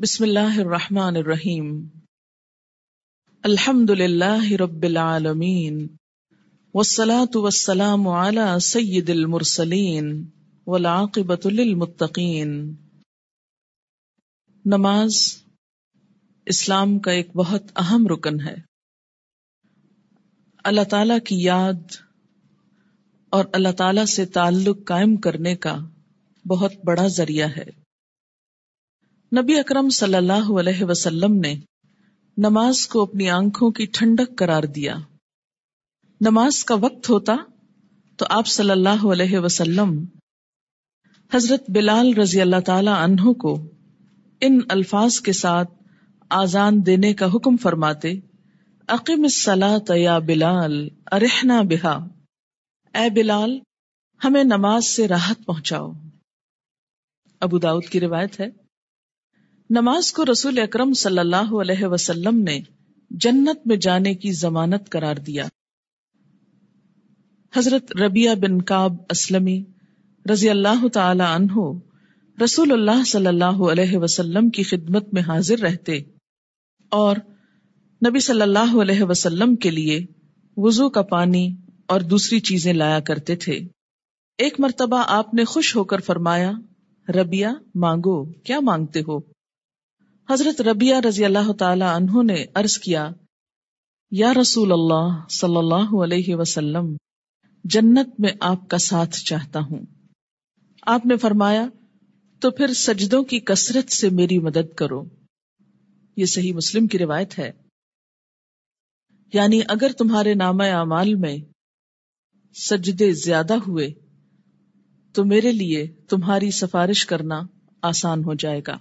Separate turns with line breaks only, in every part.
بسم اللہ الرحمن الرحیم۔ الحمد للہ رب العالمین۔ والصلاة والسلام على سید المرسلین والعاقبۃ للمتقین۔ نماز اسلام کا ایک بہت اہم رکن ہے۔ اللہ تعالی کی یاد اور اللہ تعالی سے تعلق قائم کرنے کا بہت بڑا ذریعہ ہے۔ نبی اکرم صلی اللہ علیہ وسلم نے نماز کو اپنی آنکھوں کی ٹھنڈک قرار دیا۔ نماز کا وقت ہوتا تو آپ صلی اللہ علیہ وسلم حضرت بلال رضی اللہ تعالی عنہ کو ان الفاظ کے ساتھ آزان دینے کا حکم فرماتے عقیم یا بلال، ارحنا بہا۔ اے بلال، ہمیں نماز سے راحت پہنچاؤ۔ ابو داود کی روایت ہے نماز کو رسول اکرم صلی اللہ علیہ وسلم نے جنت میں جانے کی ضمانت قرار دیا۔ حضرت ربیہ بن کاب اسلمی رضی اللہ تعالی عنہ رسول اللہ صلی اللہ علیہ وسلم کی خدمت میں حاضر رہتے اور نبی صلی اللہ علیہ وسلم کے لیے وضو کا پانی اور دوسری چیزیں لایا کرتے تھے۔ ایک مرتبہ آپ نے خوش ہو کر فرمایا ربیہ مانگو، کیا مانگتے ہو؟ حضرت ربیہ رضی اللہ تعالی عنہ نے عرض کیا، یا رسول اللہ صلی اللہ علیہ وسلم، جنت میں آپ کا ساتھ چاہتا ہوں۔ آپ نے فرمایا، تو پھر سجدوں کی کثرت سے میری مدد کرو۔ یہ صحیح مسلم کی روایت ہے۔ یعنی اگر تمہارے نام اعمال میں سجدے زیادہ ہوئے، تو میرے لیے تمہاری سفارش کرنا آسان ہو جائے گا۔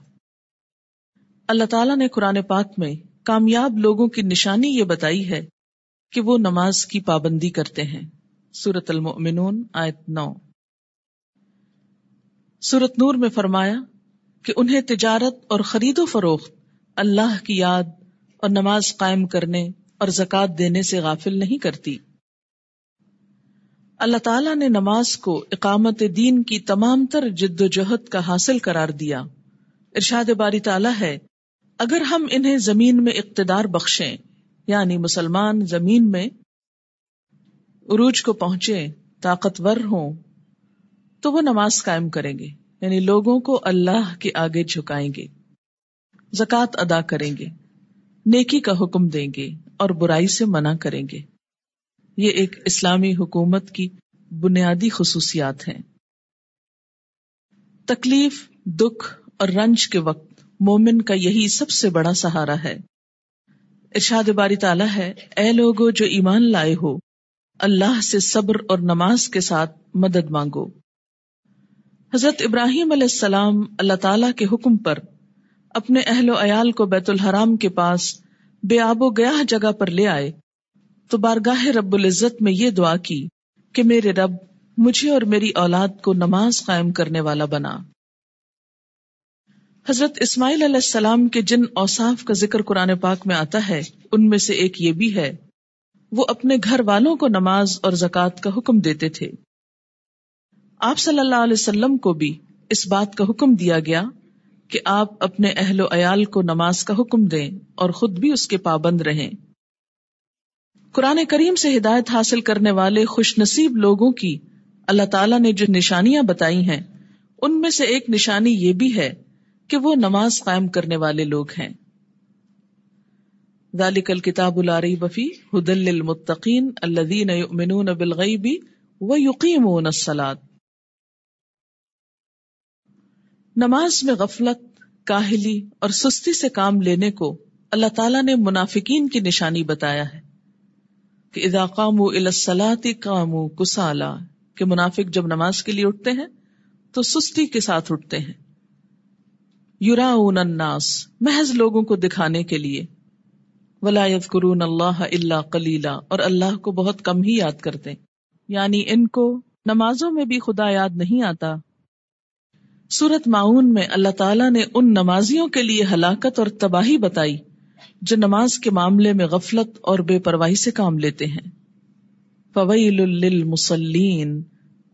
اللہ تعالیٰ نے قرآن پاک میں کامیاب لوگوں کی نشانی یہ بتائی ہے کہ وہ نماز کی پابندی کرتے ہیں۔ سورت المؤمنون، آیت نو۔ سورت نور میں فرمایا کہ انہیں تجارت اور خرید و فروخت، اللہ کی یاد اور نماز قائم کرنے اور زکوٰۃ دینے سے غافل نہیں کرتی۔ اللہ تعالیٰ نے نماز کو اقامت دین کی تمام تر جد و جہد کا حاصل قرار دیا۔ ارشاد باری تعالیٰ ہے اگر ہم انہیں زمین میں اقتدار بخشیں یعنی مسلمان زمین میں عروج کو پہنچے طاقتور ہوں، تو وہ نماز قائم کریں گے یعنی لوگوں کو اللہ کے آگے جھکائیں گے، زکوٰۃ ادا کریں گے، نیکی کا حکم دیں گے اور برائی سے منع کریں گے۔ یہ ایک اسلامی حکومت کی بنیادی خصوصیات ہیں۔ تکلیف، دکھ اور رنج کے وقت مومن کا یہی سب سے بڑا سہارا ہے۔ ارشاد باری تعالیٰ ہے، اے لوگو جو ایمان لائے ہو، اللہ سے صبر اور نماز کے ساتھ مدد مانگو۔ حضرت ابراہیم علیہ السلام اللہ تعالی کے حکم پر اپنے اہل و عیال کو بیت الحرام کے پاس بے آب و گیا جگہ پر لے آئے۔ تو بارگاہ رب العزت میں یہ دعا کی کہ میرے رب مجھے اور میری اولاد کو نماز قائم کرنے والا بنا۔ حضرت اسماعیل علیہ السلام کے جن اوصاف کا ذکر قرآن پاک میں آتا ہے، ان میں سے ایک یہ بھی ہے۔ وہ اپنے گھر والوں کو نماز اور زکوٰۃ کا حکم دیتے تھے۔ آپ صلی اللہ علیہ وسلم کو بھی اس بات کا حکم دیا گیا کہ آپ اپنے اہل و عیال کو نماز کا حکم دیں اور خود بھی اس کے پابند رہیں۔ قرآن کریم سے ہدایت حاصل کرنے والے خوش نصیب لوگوں کی اللہ تعالیٰ نے جو نشانیاں بتائی ہیں، ان میں سے ایک نشانی یہ بھی ہے کہ وہ نماز قائم کرنے والے لوگ ہیں۔ ذالک الکتاب الاری بفی حدل للمتقین الذین یؤمنون بالغیب ویقیمون الصلاة۔ نماز میں غفلت، کاہلی اور سستی سے کام لینے کو اللہ تعالیٰ نے منافقین کی نشانی بتایا ہے کہ اذا قاموا الى الصلاة قاموا کسالا، کہ منافق جب نماز کے لیے اٹھتے ہیں تو سستی کے ساتھ اٹھتے ہیں۔ یراؤن الناس، محض لوگوں کو دکھانے کے لیے۔ ولا یذکرون اللہ الا قلیلا، اور اللہ کو بہت کم ہی یاد کرتے یعنی ان کو نمازوں میں بھی خدا یاد نہیں آتا۔ سورت معاون میں اللہ تعالیٰ نے ان نمازیوں کے لیے ہلاکت اور تباہی بتائی، جو نماز کے معاملے میں غفلت اور بے پرواہی سے کام لیتے ہیں۔ فویل للمصلین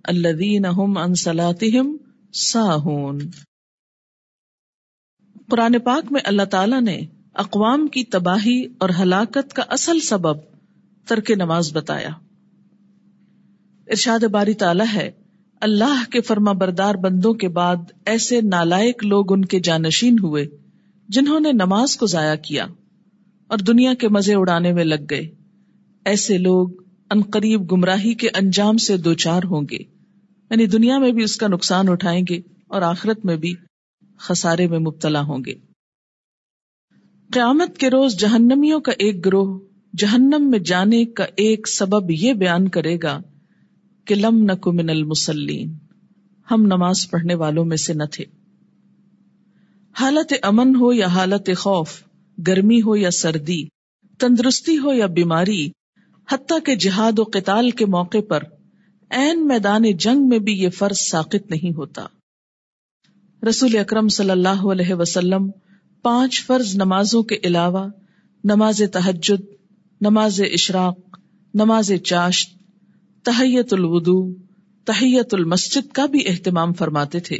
الذین هم عن صلاتهم ساہون۔ قرآن پاک میں اللہ تعالیٰ نے اقوام کی تباہی اور ہلاکت کا اصل سبب ترک نماز بتایا۔ ارشاد باری تعالیٰ ہے، اللہ کے فرما بردار بندوں کے بعد ایسے نالائق لوگ ان کے جانشین ہوئے جنہوں نے نماز کو ضائع کیا اور دنیا کے مزے اڑانے میں لگ گئے۔ ایسے لوگ انقریب گمراہی کے انجام سے دو چار ہوں گے یعنی دنیا میں بھی اس کا نقصان اٹھائیں گے اور آخرت میں بھی خسارے میں مبتلا ہوں گے۔ قیامت کے روز جہنمیوں کا ایک گروہ جہنم میں جانے کا ایک سبب یہ بیان کرے گا کہ لم نکو من المسلین ہم نماز پڑھنے والوں میں سے نہ تھے۔ حالت امن ہو یا حالت خوف، گرمی ہو یا سردی، تندرستی ہو یا بیماری، حتیٰ کہ جہاد و قتال کے موقع پر این میدان جنگ میں بھی یہ فرض ساقت نہیں ہوتا۔ رسول اکرم صلی اللہ علیہ وسلم پانچ فرض نمازوں کے علاوہ نماز تحجد نماز اشراق، نماز چاشت، تحیت الودو تحیت المسجد کا بھی اہتمام فرماتے تھے۔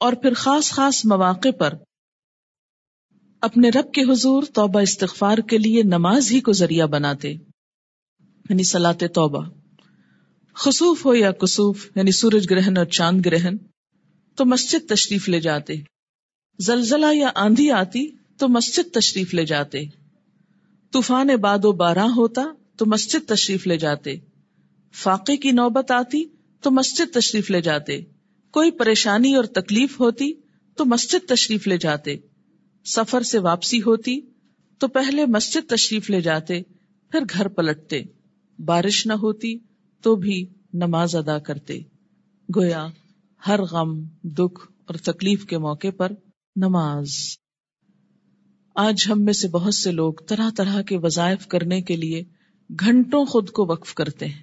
اور پھر خاص خاص مواقع پر اپنے رب کے حضور توبہ استغفار کے لیے نماز ہی کو ذریعہ بناتے۔ یعنی سلاط توبہ۔ خصوف ہو یا کسوف یعنی سورج گرہن اور چاند گرہن تو مسجد تشریف لے جاتے۔ زلزلہ یا آندھی آتی تو مسجد تشریف لے جاتے۔ طوفان باد و بارہ ہوتا تو مسجد تشریف لے جاتے۔ فاقے کی نوبت آتی تو مسجد تشریف لے جاتے۔ کوئی پریشانی اور تکلیف ہوتی تو مسجد تشریف لے جاتے۔ سفر سے واپسی ہوتی تو پہلے مسجد تشریف لے جاتے، پھر گھر پلٹتے۔ بارش نہ ہوتی تو بھی نماز ادا کرتے۔ گویا ہر غم، دکھ اور تکلیف کے موقع پر نماز۔ آج ہم میں سے بہت سے لوگ طرح طرح کے وظائف کرنے کے لیے گھنٹوں خود کو وقف کرتے ہیں،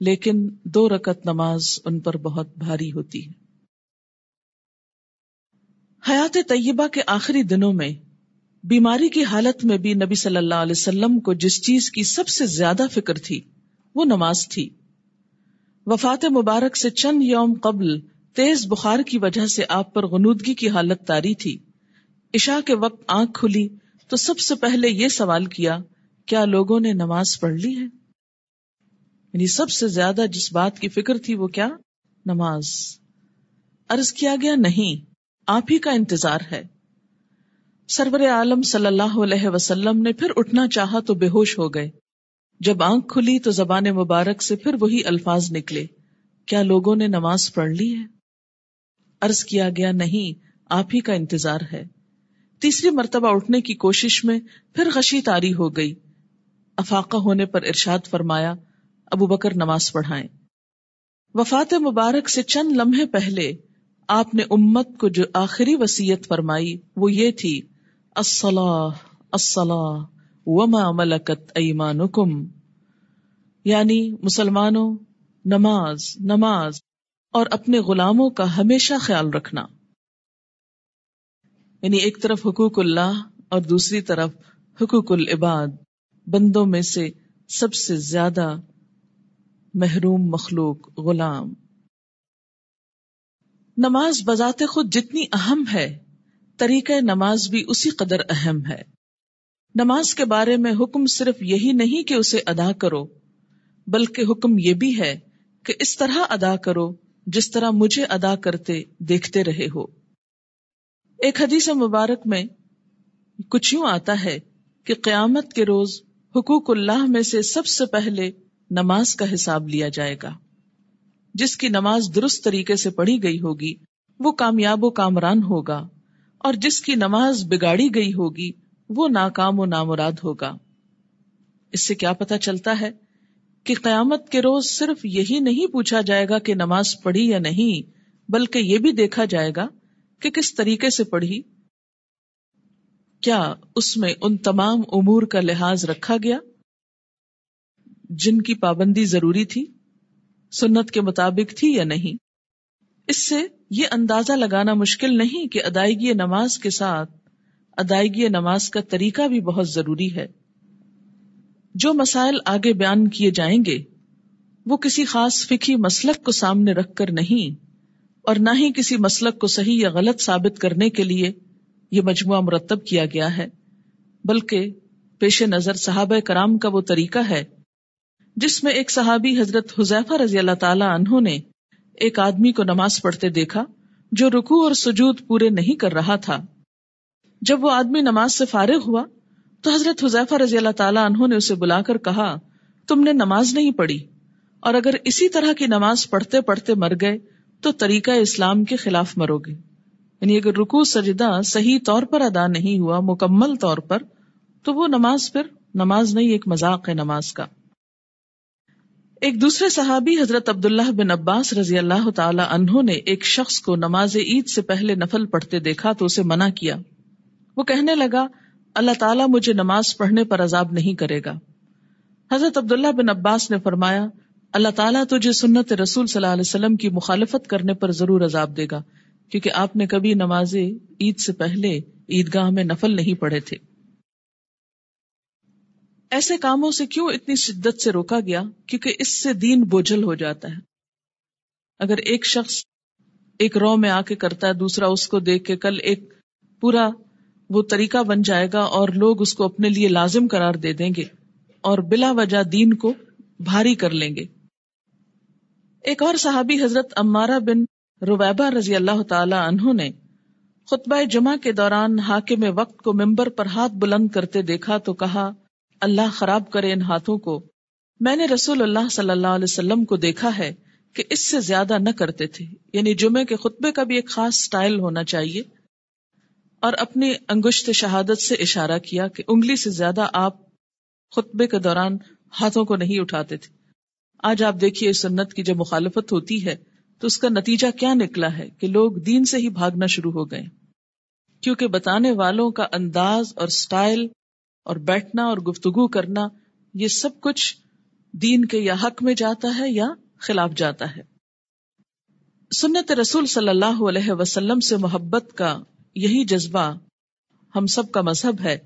لیکن دو رکت نماز ان پر بہت بھاری ہوتی ہے۔ حیات طیبہ کے آخری دنوں میں بیماری کی حالت میں بھی نبی صلی اللہ علیہ وسلم کو جس چیز کی سب سے زیادہ فکر تھی، وہ نماز تھی۔ وفات مبارک سے چند یوم قبل تیز بخار کی وجہ سے آپ پر غنودگی کی حالت تاری تھی۔ عشاء کے وقت آنکھ کھلی تو سب سے پہلے یہ سوال کیا کیا لوگوں نے نماز پڑھ لی ہے؟ یعنی سب سے زیادہ جس بات کی فکر تھی وہ کیا؟ نماز۔ عرض کیا گیا، نہیں، آپ ہی کا انتظار ہے۔ سرور عالم صلی اللہ علیہ وسلم نے پھر اٹھنا چاہا تو بے ہوش ہو گئے۔ جب آنکھ کھلی تو زبان مبارک سے پھر وہی الفاظ نکلے۔ کیا لوگوں نے نماز پڑھ لی ہے؟ عرض کیا گیا، نہیں، آپ ہی کا انتظار ہے۔ تیسری مرتبہ اٹھنے کی کوشش میں پھر غشی تاری ہو گئی۔ افاقہ ہونے پر ارشاد فرمایا، ابو بکر نماز پڑھائیں۔ وفات مبارک سے چند لمحے پہلے آپ نے امت کو جو آخری وسیعت فرمائی وہ یہ تھی وما ملکت ایمانکم یعنی مسلمانوں، نماز نماز، اور اپنے غلاموں کا ہمیشہ خیال رکھنا۔ یعنی ایک طرف حقوق اللہ اور دوسری طرف حقوق العباد۔ بندوں میں سے سب سے زیادہ محروم مخلوق غلام۔ نماز بذات خود جتنی اہم ہے، طریقہ نماز بھی اسی قدر اہم ہے۔ نماز کے بارے میں حکم صرف یہی نہیں کہ اسے ادا کرو، بلکہ حکم یہ بھی ہے کہ اس طرح ادا کرو جس طرح مجھے ادا کرتے دیکھتے رہے ہو۔ ایک حدیث مبارک میں کچھ یوں آتا ہے کہ قیامت کے روز حقوق اللہ میں سے سب سے پہلے نماز کا حساب لیا جائے گا۔ جس کی نماز درست طریقے سے پڑھی گئی ہوگی، وہ کامیاب و کامران ہوگا اور جس کی نماز بگاڑی گئی ہوگی وہ ناکام و نامراد ہوگا۔ اس سے کیا پتا چلتا ہے کہ قیامت کے روز صرف یہی نہیں پوچھا جائے گا کہ نماز پڑھی یا نہیں، بلکہ یہ بھی دیکھا جائے گا کہ کس طریقے سے پڑھی۔ کیا اس میں ان تمام امور کا لحاظ رکھا گیا؟ جن کی پابندی ضروری تھی، سنت کے مطابق تھی یا نہیں؟ اس سے یہ اندازہ لگانا مشکل نہیں کہ ادائیگی نماز کے ساتھ ادائیگی نماز کا طریقہ بھی بہت ضروری ہے۔ جو مسائل آگے بیان کیے جائیں گے، وہ کسی خاص فکی مسلک کو سامنے رکھ کر نہیں، اور نہ ہی کسی مسلک کو صحیح یا غلط ثابت کرنے کے لیے یہ مجموعہ مرتب کیا گیا ہے، بلکہ پیش نظر صحابہ کرام کا وہ طریقہ ہے، جس میں ایک صحابی حضرت حذیفہ رضی اللہ تعالی عنہ نے ایک آدمی کو نماز پڑھتے دیکھا جو رکو اور سجود پورے نہیں کر رہا تھا۔ جب وہ آدمی نماز سے فارغ ہوا تو حضرت حذیفہ رضی اللہ تعالیٰ عنہ نے اسے بلا کر کہا، تم نے نماز نہیں پڑھی۔ اور اگر اسی طرح کی نماز پڑھتے پڑھتے مر گئے تو طریقہ اسلام کے خلاف مرو گے۔ یعنی اگر رکو سجدہ صحیح طور پر ادا نہیں ہوا، مکمل طور پر، تو وہ نماز پھر نماز نہیں، ایک مذاق ہے نماز کا۔ ایک دوسرے صحابی حضرت عبداللہ بن عباس رضی اللہ تعالی عنہ نے ایک شخص کو نماز عید سے پہلے نفل پڑھتے دیکھا تو اسے منع کیا۔ وہ کہنے لگا، اللہ تعالیٰ مجھے نماز پڑھنے پر عذاب نہیں کرے گا۔ حضرت عبداللہ بن عباس نے فرمایا، اللہ تعالیٰ تجھے سنت رسول صلی اللہ علیہ وسلم کی مخالفت کرنے پر ضرور عذاب دے گا، کیونکہ آپ نے کبھی نماز عید سے پہلے عیدگاہ میں نفل نہیں پڑھے تھے۔ ایسے کاموں سے کیوں اتنی شدت سے روکا گیا؟ کیونکہ اس سے دین بوجھل ہو جاتا ہے۔ اگر ایک شخص ایک رو میں آ کے کرتا ہے، دوسرا اس کو دیکھ کے کل ایک پورا وہ طریقہ بن جائے گا اور لوگ اس کو اپنے لیے لازم قرار دے دیں گے اور بلا وجہ دین کو بھاری کر لیں گے۔ ایک اور صحابی حضرت امارہ بن رویبہ رضی اللہ تعالی عنہ نے خطبہ جمعہ کے دوران حاکم وقت کو ممبر پر ہاتھ بلند کرتے دیکھا تو کہا، اللہ خراب کرے ان ہاتھوں کو۔ میں نے رسول اللہ صلی اللہ علیہ وسلم کو دیکھا ہے کہ اس سے زیادہ نہ کرتے تھے۔ یعنی جمعے کے خطبے کا بھی ایک خاص سٹائل ہونا چاہیے۔ اور اپنی انگشت شہادت سے اشارہ کیا کہ انگلی سے زیادہ آپ خطبے کے دوران ہاتھوں کو نہیں اٹھاتے تھے۔ آج آپ دیکھیے سنت کی جب مخالفت ہوتی ہے تو اس کا نتیجہ کیا نکلا ہے کہ لوگ دین سے ہی بھاگنا شروع ہو گئے۔ کیونکہ بتانے والوں کا انداز اور سٹائل اور بیٹھنا اور گفتگو کرنا یہ سب کچھ دین کے یا حق میں جاتا ہے یا خلاف جاتا ہے۔ سنت رسول صلی اللہ علیہ وسلم سے محبت کا یہی جذبہ ہم سب کا مذہب ہے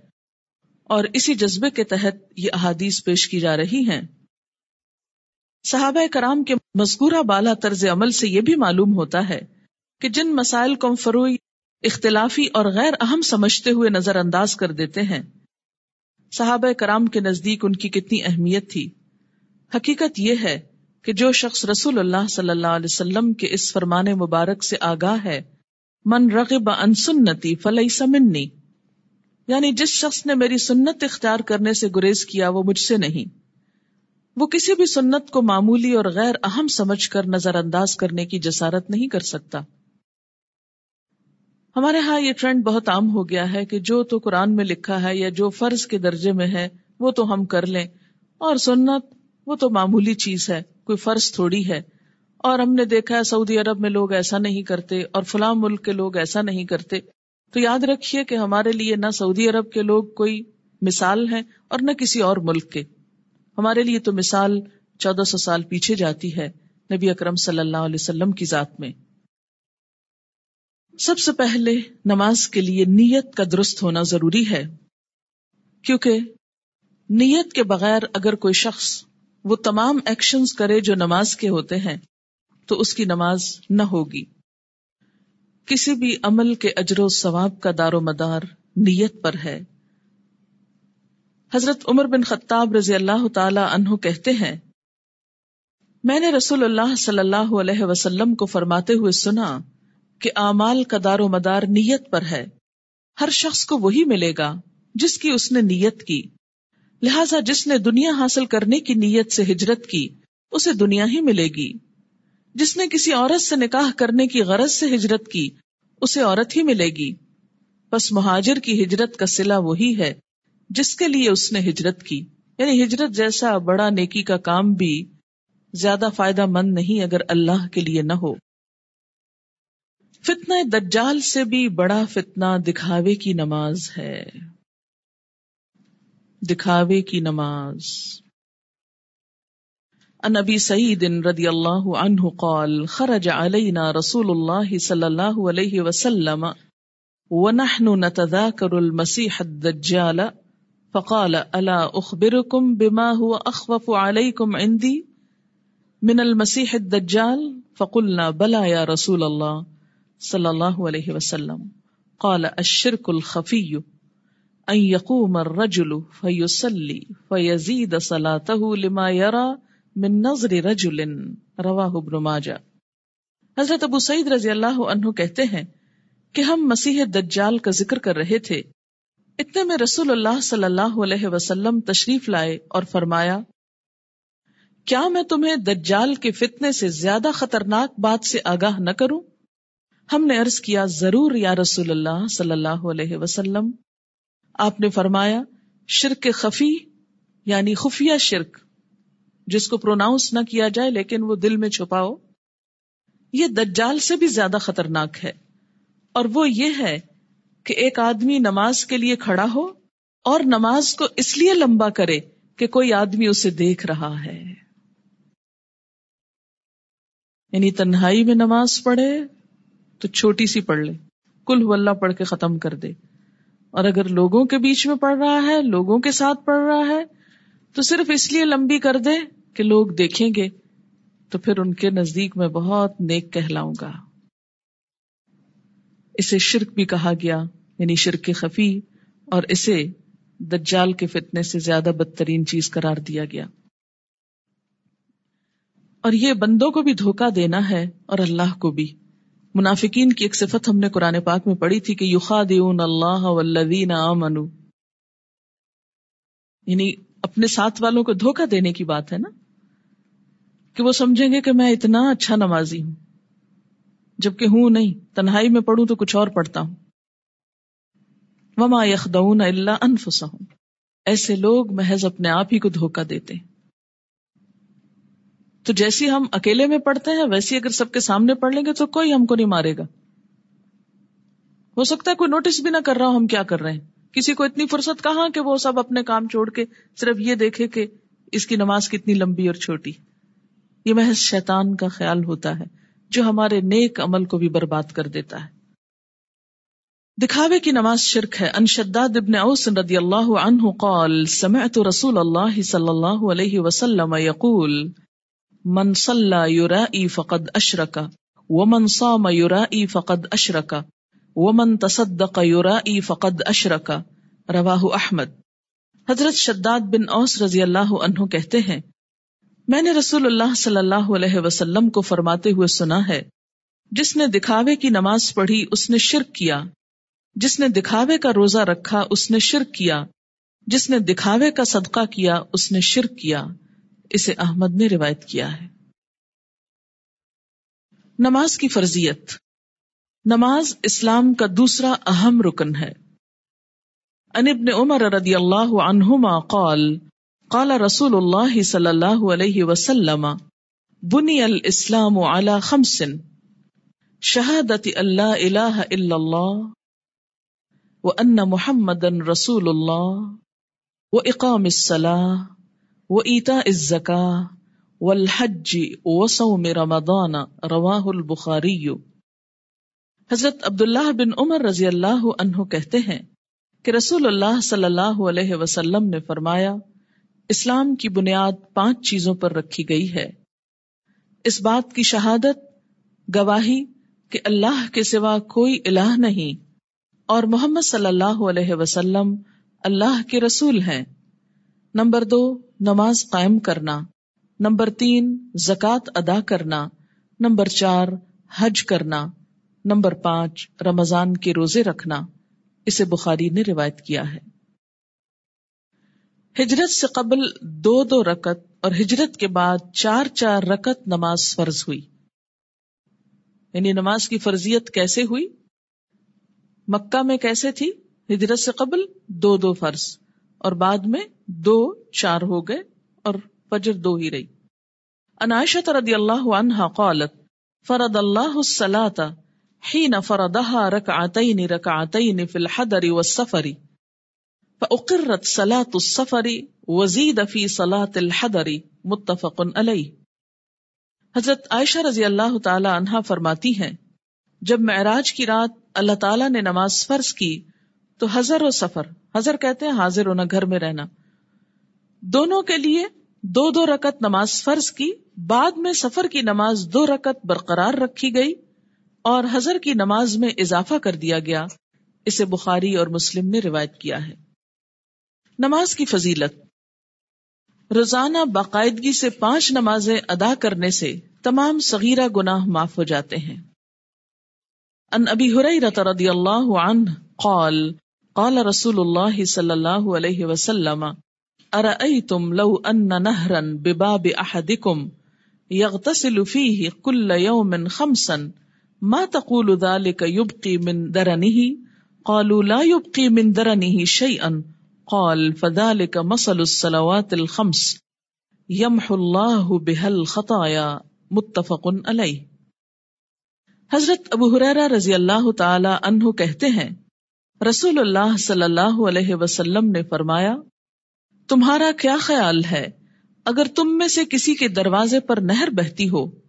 اور اسی جذبے کے تحت یہ احادیث پیش کی جا رہی ہیں۔ صحابہ کرام کے مذکورہ بالا طرز عمل سے یہ بھی معلوم ہوتا ہے کہ جن مسائل کو فروئی، اختلافی اور غیر اہم سمجھتے ہوئے نظر انداز کر دیتے ہیں۔ صحابہ کرام کے نزدیک ان کی کتنی اہمیت تھی۔ حقیقت یہ ہے کہ جو شخص رسول اللہ صلی اللہ علیہ وسلم کے اس فرمان مبارک سے آگاہ ہے من رغب ان سنتی فلئی سمنی یعنی جس شخص نے میری سنت اختیار کرنے سے گریز کیا وہ مجھ سے نہیں۔ وہ کسی بھی سنت کو معمولی اور غیر اہم سمجھ کر نظر انداز کرنے کی جسارت نہیں کر سکتا۔ ہمارے ہاں یہ ٹرینڈ بہت عام ہو گیا ہے کہ جو تو قرآن میں لکھا ہے یا جو فرض کے درجے میں ہے وہ تو ہم کر لیں۔ اور سنت وہ تو معمولی چیز ہے، کوئی فرض تھوڑی ہے۔ اور ہم نے دیکھا ہے سعودی عرب میں لوگ ایسا نہیں کرتے اور فلاں ملک کے لوگ ایسا نہیں کرتے۔ تو یاد رکھیے کہ ہمارے لیے نہ سعودی عرب کے لوگ کوئی مثال ہیں اور نہ کسی اور ملک کے۔ ہمارے لیے تو مثال چودہ سو سال پیچھے جاتی ہے نبی اکرم صلی اللہ علیہ وسلم کی ذات میں۔ سب سے پہلے نماز کے لیے نیت کا درست ہونا ضروری ہے۔ کیونکہ نیت کے بغیر اگر کوئی شخص وہ تمام ایکشنز کرے جو نماز کے ہوتے ہیں تو اس کی نماز نہ ہوگی۔ کسی بھی عمل کے اجر و ثواب کا دار و مدار نیت پر ہے۔ حضرت عمر بن خطاب رضی اللہ تعالی عنہ کہتے ہیں، میں نے رسول اللہ صلی اللہ علیہ وسلم کو فرماتے ہوئے سنا کہ اعمال کا دار و مدار نیت پر ہے۔ ہر شخص کو وہی ملے گا جس کی اس نے نیت کی۔ لہذا جس نے دنیا حاصل کرنے کی نیت سے ہجرت کی، اسے دنیا ہی ملے گی۔ جس نے کسی عورت سے نکاح کرنے کی غرض سے ہجرت کی، اسے عورت ہی ملے گی۔ بس مہاجر کی ہجرت کا سلا وہی ہے جس کے لیے اس نے ہجرت کی۔ یعنی ہجرت جیسا بڑا نیکی کا کام بھی زیادہ فائدہ مند نہیں اگر اللہ کے لیے نہ ہو۔ فتنہ دجال سے بھی بڑا فتنہ دکھاوے کی نماز ہے۔ دکھاوے کی نماز۔ ان ابی سعید رضی اللہ عنہ قال، خرج علینا رسول اللہ صلی اللہ علیہ وسلم ونحن نتذاکر المسیح الدجال فقال، الا اخبركم بما هو اخوف عليكم عندي من المسيح الدجال؟ فقلنا، بلا يا رسول الله صلی اللہ علیہ وسلم. قال الشرك الخفي ان يقوم الرجل فيصلي فيزيد صلاته لما يرى من نظر رجل رواه ابن ماجه حضرت ابو سعید رضی اللہ عنہ کہتے ہیں کہ ہم مسیح دجال کا ذکر کر رہے تھے۔ اتنے میں رسول اللہ صلی اللہ علیہ وسلم تشریف لائے اور فرمایا، کیا میں تمہیں دجال کے فتنے سے زیادہ خطرناک بات سے آگاہ نہ کروں؟ ہم نے عرض کیا، ضرور یا رسول اللہ صلی اللہ علیہ وسلم۔ آپ نے فرمایا، شرک خفی یعنی خفیہ شرک۔ جس کو پروناؤنس نہ کیا جائے لیکن وہ دل میں چھپاؤ، یہ دجال سے بھی زیادہ خطرناک ہے۔ اور وہ یہ ہے کہ ایک آدمی نماز کے لیے کھڑا ہو اور نماز کو اس لیے لمبا کرے کہ کوئی آدمی اسے دیکھ رہا ہے۔ یعنی تنہائی میں نماز پڑھے تو چھوٹی سی پڑھ لے کل اللہ پڑھ کے ختم کر دے۔ اور اگر لوگوں کے بیچ میں پڑھ رہا ہے، لوگوں کے ساتھ پڑھ رہا ہے تو صرف اس لیے لمبی کر دے کہ لوگ دیکھیں گے تو پھر ان کے نزدیک میں بہت نیک کہلاؤں گا۔ اسے شرک بھی کہا گیا یعنی شرک خفی، اور اسے دجال کے فتنے سے زیادہ بدترین چیز قرار دیا گیا۔ اور یہ بندوں کو بھی دھوکا دینا ہے اور اللہ کو بھی۔ منافقین کی ایک صفت ہم نے قرآن پاک میں پڑھی تھی کہ یوخا دیون اللہ والذین یعنی اپنے ساتھ والوں کو دھوکا دینے کی بات ہے نا؟ کہ وہ سمجھیں گے کہ میں اتنا اچھا نمازی ہوں، جبکہ ہوں نہیں، تنہائی میں پڑھوں تو کچھ اور پڑھتا ہوں۔ وما یخدون اللہ انفسہم ایسے لوگ محض اپنے آپ ہی کو دھوکا دیتے ہیں۔ تو جیسی ہم اکیلے میں پڑھتے ہیں، ویسی اگر سب کے سامنے پڑھ لیں گے تو کوئی ہم کو نہیں مارے گا۔ ہو سکتا ہے کوئی نوٹس بھی نہ کر رہا ہو ہم کیا کر رہے ہیں۔ کسی کو اتنی فرصت کہاں کہ وہ سب اپنے کام چھوڑ کے صرف یہ دیکھے کہ اس کی نماز کتنی لمبی اور چھوٹی۔ یہ محض شیطان کا خیال ہوتا ہے جو ہمارے نیک عمل کو بھی برباد کر دیتا ہے۔ دکھاوے کی نماز شرک ہے۔ ان شداد ابن اوس رضی اللہ عنہ قال، سمعت رسول اللہ صلی اللہ علیہ وسلم یقول، من صلى يرائي فقد اشرك ومن صام يرائي فقد اشرك ومن تصدق يرائي فقد اشرك رواہ احمد۔ حضرت شداد بن اوس رضی اللہ عنہ کہتے ہیں، میں نے رسول اللہ صلی اللہ علیہ وسلم کو فرماتے ہوئے سنا ہے، جس نے دکھاوے کی نماز پڑھی اس نے شرک کیا، جس نے دکھاوے کا روزہ رکھا اس نے شرک کیا، جس نے دکھاوے کا صدقہ کیا اس نے شرک کیا۔ اسے احمد نے روایت کیا ہے۔ نماز کی فرضیت۔ نماز اسلام کا دوسرا اہم رکن ہے۔ ان ابن عمر رضی اللہ عنہما قال قال رسول اللہ صلی اللہ علیہ وسلم، بنی الاسلام على خمس، شہادت اللہ الہ الا اللہ وان محمد رسول اللہ واقام الصلاة وہ ایتا ازکا و رمضان، رواہ البخاری۔ حضرت عبداللہ بن عمر رضی اللہ عنہ کہتے ہیں کہ رسول اللہ صلی اللہ علیہ وسلم نے فرمایا، اسلام کی بنیاد پانچ چیزوں پر رکھی گئی ہے۔ اس بات کی شہادت، گواہی کہ اللہ کے سوا کوئی الہ نہیں اور محمد صلی اللہ علیہ وسلم اللہ کے رسول ہیں۔ نمبر دو، نماز قائم کرنا۔ نمبر تین، زکوٰۃ ادا کرنا۔ نمبر چار، حج کرنا۔ نمبر پانچ، رمضان کے روزے رکھنا، اسے بخاری نے روایت کیا ہے۔ ہجرت سے قبل دو دو رکت اور ہجرت کے بعد چار چار رکت نماز فرض ہوئی۔ یعنی نماز کی فرضیت کیسے ہوئی؟ مکہ میں کیسے تھی؟ ہجرت سے قبل دو دو فرض اور بعد میں دو چار ہو گئے اور فجر دو ہی رہی۔ عناشت رضی اللہ عنہ قالت فرد اللہ الصلاة حين فرضها ركعتين ركعتين في الحضر والسفر. فأقرت صلاة السفر وزيد في صلاة الحضر. متفق عليه. حضرت عائشہ رضی اللہ تعالی عنہ فرماتی ہیں، جب معراج کی رات اللہ تعالی نے نماز فرض کی، تو حضر و سفر، حضر کہتے ہیں حاضر ہونا، گھر میں رہنا۔ دونوں کے لیے دو دو رکت نماز فرض کی، بعد میں سفر کی نماز دو رکت برقرار رکھی گئی۔ اور حضر کی نماز میں اضافہ کر دیا گیا، اسے بخاری اور مسلم نے روایت کیا ہے۔ نماز کی فضیلت۔ روزانہ باقاعدگی سے پانچ نمازیں ادا کرنے سے تمام صغیرہ گناہ معاف ہو جاتے ہیں۔ ان ابی رضی اللہ عنہ قال قال رسول اللہ صلی اللہ علیہ وسلم ارأيتم لو ان نهرا بباب احدكم يغتسل فيه كل يوم خمسا ما تقول ذلك يبقي من درنه؟ قالوا لا يبقي من درنه شيئا. قال، فذلك مصل الصلوات الخمس. يمحو الله بها الخطايا. متفق عليه. حضرت ابو حریرہ رضی اللہ تعالی عنہ کہتے ہیں، رسول اللہ صلی اللہ علیہ وسلم نے فرمایا، تمہارا کیا خیال ہے؟ اگر تم میں سے کسی کے دروازے پر نہر بہتی ہو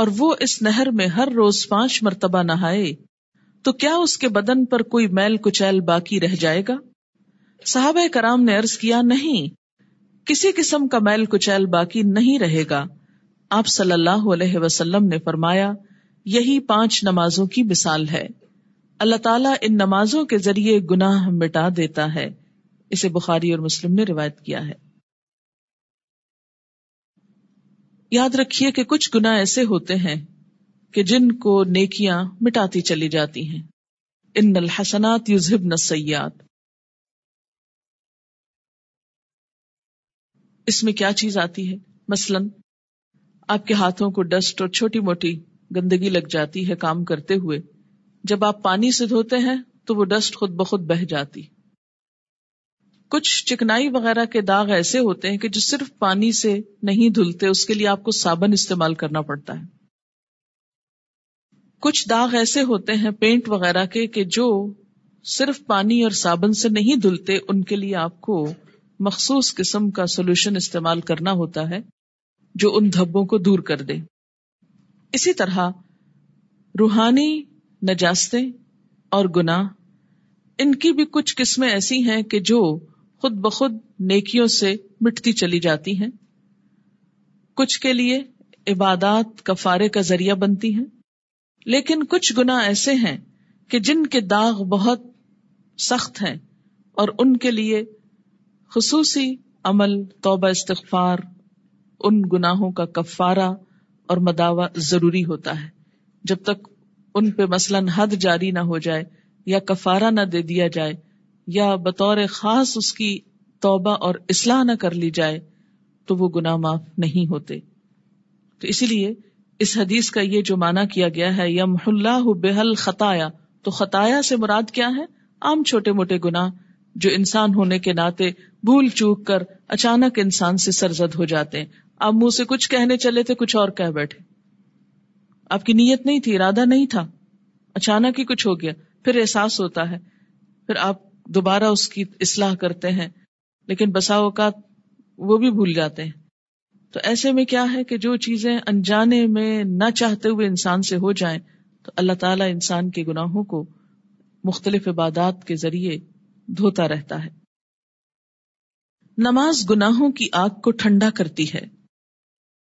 اور وہ اس نہر میں ہر روز پانچ مرتبہ نہائے، تو کیا اس کے بدن پر کوئی میل کچیل باقی رہ جائے گا؟ صحابہ کرام نے ارض کیا، نہیں، کسی قسم کا میل کچیل باقی نہیں رہے گا۔ آپ صلی اللہ علیہ وسلم نے فرمایا، یہی پانچ نمازوں کی مثال ہے۔ اللہ تعالیٰ ان نمازوں کے ذریعے گناہ مٹا دیتا ہے۔ اسے بخاری اور مسلم نے روایت کیا ہے۔ یاد رکھیے کہ کچھ گنا ایسے ہوتے ہیں کہ جن کو نیکیاں مٹاتی چلی جاتی ہیں۔ ان الحسنات یوزب سیاد اس میں کیا چیز آتی ہے؟ مثلا آپ کے ہاتھوں کو ڈسٹ اور چھوٹی موٹی گندگی لگ جاتی ہے کام کرتے ہوئے۔ جب آپ پانی سے دھوتے ہیں تو وہ ڈسٹ خود بخود بہ جاتی۔ کچھ چکنائی وغیرہ کے داغ ایسے ہوتے ہیں کہ جو صرف پانی سے نہیں دھلتے، اس کے لیے آپ کو صابن استعمال کرنا پڑتا ہے۔ کچھ داغ ایسے ہوتے ہیں پینٹ وغیرہ کے کہ جو صرف پانی اور صابن سے نہیں دھلتے، ان کے لیے آپ کو مخصوص قسم کا سولوشن استعمال کرنا ہوتا ہے جو ان دھبوں کو دور کر دے۔ اسی طرح روحانی نجاستیں اور گناہ، ان کی بھی کچھ قسمیں ایسی ہیں کہ جو خود بخود نیکیوں سے مٹتی چلی جاتی ہیں۔ کچھ کے لیے عبادات کفارے کا ذریعہ بنتی ہیں۔ لیکن کچھ گنا ایسے ہیں کہ جن کے داغ بہت سخت ہیں اور ان کے لیے خصوصی عمل، توبہ، استغفار ان گناہوں کا کفارہ اور مداوع ضروری ہوتا ہے۔ جب تک ان پہ مثلاً حد جاری نہ ہو جائے یا کفارہ نہ دے دیا جائے یا بطور خاص اس کی توبہ اور اصلاح نہ کر لی جائے، تو وہ گناہ معاف نہیں ہوتے۔ تو اسی لیے اس حدیث کا یہ جو مانا کیا گیا ہے یم اللہ بحل خطایا تو خطایا سے مراد کیا ہے؟ عام چھوٹے موٹے گناہ جو انسان ہونے کے ناطے بھول چوک کر اچانک انسان سے سرزد ہو جاتے ہیں۔ آپ منہ سے کچھ کہنے چلے تھے، کچھ اور کہہ بیٹھے۔ آپ کی نیت نہیں تھی، ارادہ نہیں تھا۔ اچانک ہی کچھ ہو گیا، پھر احساس ہوتا ہے۔ پھر آپ دوبارہ اس کی اصلاح کرتے ہیں، لیکن بسا اوقات وہ بھی بھول جاتے ہیں۔ تو ایسے میں کیا ہے کہ جو چیزیں انجانے میں نہ چاہتے ہوئے انسان سے ہو جائیں، تو اللہ تعالیٰ انسان کے گناہوں کو مختلف عبادات کے ذریعے دھوتا رہتا ہے۔ نماز گناہوں کی آگ کو ٹھنڈا کرتی ہے۔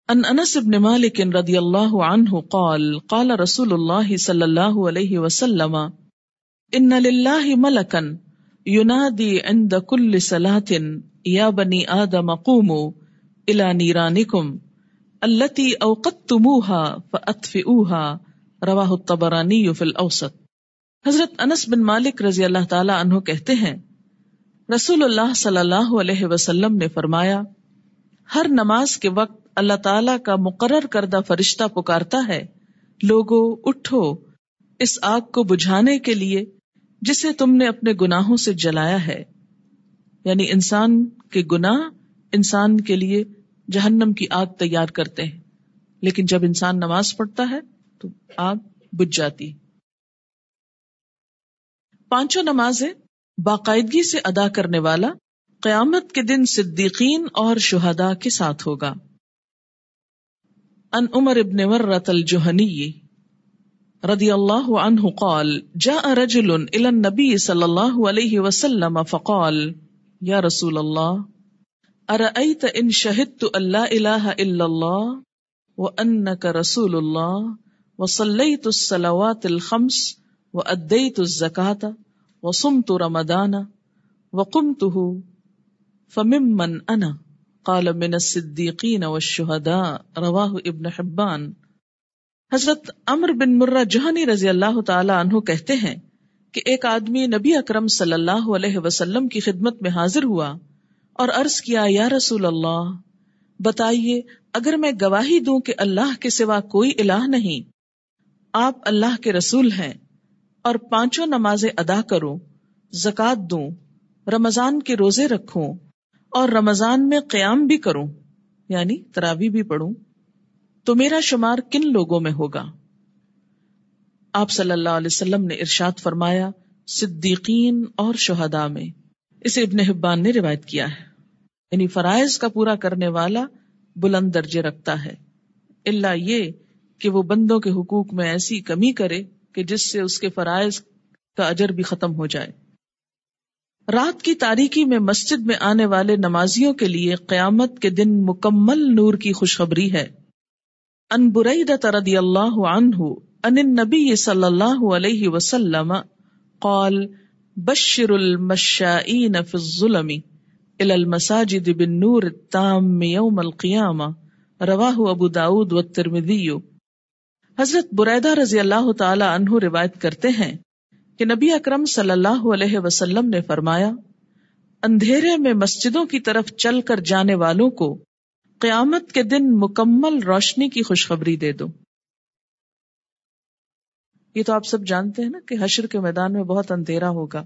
ان انس بن مالک رضی اللہ عنہ قال قال رسول اللہ صلی اللہ علیہ وسلم، ان للہ ملکن ینادی عند کل صلاة یا بنی آدم قوموا الى نیرانکم التي اوقدتموها فاطفئوها، رواہ الطبرانی فی الاوسط۔ حضرت انس بن مالک رضی اللہ تعالی عنہ کہتے ہیں، رسول اللہ صلی اللہ علیہ وسلم نے فرمایا، ہر نماز کے وقت اللہ تعالی کا مقرر کردہ فرشتہ پکارتا ہے، لوگو، اٹھو، اس آگ کو بجھانے کے لیے جسے تم نے اپنے گناہوں سے جلایا ہے۔ یعنی انسان کے گناہ انسان کے لیے جہنم کی آگ تیار کرتے ہیں۔ لیکن جب انسان نماز پڑھتا ہے تو آگ بجھ جاتی۔ پانچوں نمازیں باقاعدگی سے ادا کرنے والا قیامت کے دن صدیقین اور شہدا کے ساتھ ہوگا۔ ان عمر ابن ورت الجوہنی رضی اللہ عنہ قال، جاء رجل الى النبي صلی اللہ علیہ وسلم فقال، یا رسول اللہ ارأيت ان شہدت اللہ الہ الا اللہ وانك رسول اللہ وصلیت الصلوات الخمس وادیت الزکاة وصمت رمضان وقمته فممن انا، قال من الصدیقین والشہداء، رواہ ابن حبان۔ حضرت امر بن مرہ جہانی رضی اللہ تعالی عنہ کہتے ہیں کہ ایک آدمی نبی اکرم صلی اللہ علیہ وسلم کی خدمت میں حاضر ہوا اور عرض کیا، یا رسول اللہ، بتائیے، اگر میں گواہی دوں کہ اللہ کے سوا کوئی الہ نہیں، آپ اللہ کے رسول ہیں اور پانچوں نمازیں ادا کروں زکات دوں، رمضان کے روزے رکھوں اور رمضان میں قیام بھی کروں یعنی تراوی بھی پڑھوں تو میرا شمار کن لوگوں میں ہوگا؟ آپ صلی اللہ علیہ وسلم نے ارشاد فرمایا، صدیقین اور شہداء میں۔ اسے ابن حبان نے روایت کیا ہے۔ یعنی فرائض کا پورا کرنے والا بلند درجے رکھتا ہے۔ اللہ یہ کہ وہ بندوں کے حقوق میں ایسی کمی کرے کہ جس سے اس کے فرائض کا اجر بھی ختم ہو جائے۔ رات کی تاریکی میں مسجد میں آنے والے نمازیوں کے لیے قیامت کے دن مکمل نور کی خوشخبری ہے۔ ان برعید رضی اللہ عنہ ان النبی صلی اللہ علیہ وسلم قال، بشر المشائین فی الظلم الى المساجد بالنور التام یوم القیامہ رواہ ابو داود والترمذی حضرت بریدہ رضی اللہ تعالی عنہ روایت کرتے ہیں کہ نبی اکرم صلی اللہ علیہ وسلم نے فرمایا، اندھیرے میں مسجدوں کی طرف چل کر جانے والوں کو قیامت کے دن مکمل روشنی کی خوشخبری دے دو۔ یہ تو آپ سب جانتے ہیں نا کہ حشر کے میدان میں بہت اندھیرا ہوگا،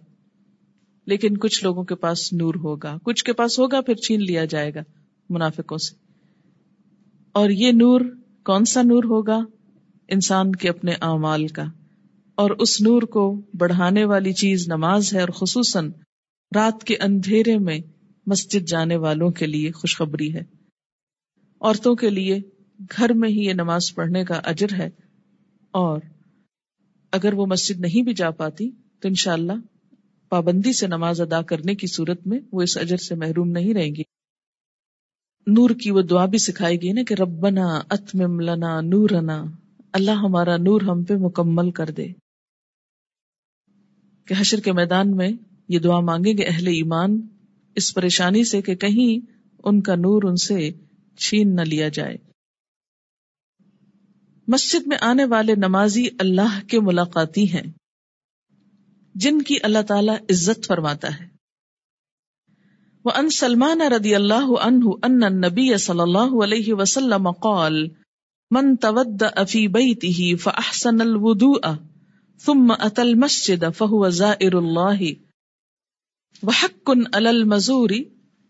لیکن کچھ لوگوں کے پاس نور ہوگا، کچھ کے پاس ہوگا، پھر چھین لیا جائے گا منافقوں سے۔ اور یہ نور کون سا نور ہوگا؟ انسان کے اپنے اعمال کا۔ اور اس نور کو بڑھانے والی چیز نماز ہے، اور خصوصاً رات کے اندھیرے میں مسجد جانے والوں کے لیے خوشخبری ہے۔ عورتوں کے لیے گھر میں ہی یہ نماز پڑھنے کا اجر ہے۔ اور اگر وہ مسجد نہیں بھی جا پاتی تو انشاءاللہ پابندی سے نماز ادا کرنے کی صورت میں وہ اس اجر سے محروم نہیں رہیں گی۔ نور کی وہ دعا بھی سکھائی گئی نا کہ ربنا اتمم لنا نورنا۔ اللہ ہمارا نور ہم پہ مکمل کر دے۔ کہ حشر کے میدان میں یہ دعا مانگیں گے اہل ایمان اس پریشانی سے کہ کہیں ان کا نور ان سے چھین نہ لیا جائے۔ مسجد میں آنے والے نمازی اللہ کے ملاقاتی ہیں، جن کی اللہ تعالی عزت فرماتا ہے۔ وہ ان سلمان ردی اللہ عنہ ان نبی صلی اللہ علیہ وسلم قال، من تود افی بیته فاحسن الوضوء ثم اتى المسجد فهو زائر الله وحق على المزور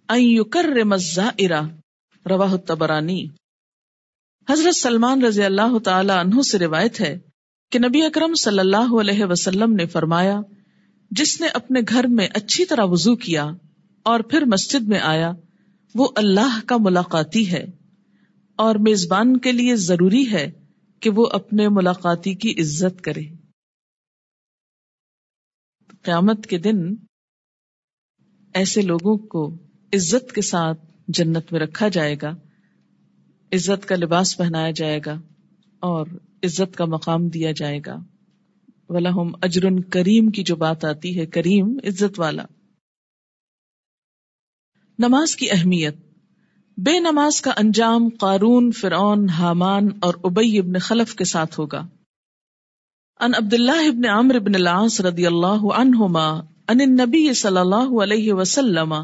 ان يكرم الزائر رواه الطبراني حضرت سلمان رضی اللہ تعالی عنہ سے روایت ہے کہ نبی اکرم صلی اللہ علیہ وسلم نے فرمایا، جس نے اپنے گھر میں اچھی طرح وضو کیا اور پھر مسجد میں آیا، وہ اللہ کا ملاقاتی ہے اور میزبان کے لیے ضروری ہے کہ وہ اپنے ملاقاتی کی عزت کرے۔ قیامت کے دن ایسے لوگوں کو عزت کے ساتھ جنت میں رکھا جائے گا، عزت کا لباس پہنایا جائے گا اور عزت کا مقام دیا جائے گا۔ ولہم اجرن کریم کی جو بات آتی ہے، کریم، عزت والا۔ نماز کی اہمیت۔ بے نماز کا انجام قارون، فرعون، حامان اور ابئی ابن خلف کے ساتھ ہوگا۔ ان عبد اللہ ابن عامر ابن العاص رضی اللہ عنہما ان النبی صلی اللہ علیہ وسلم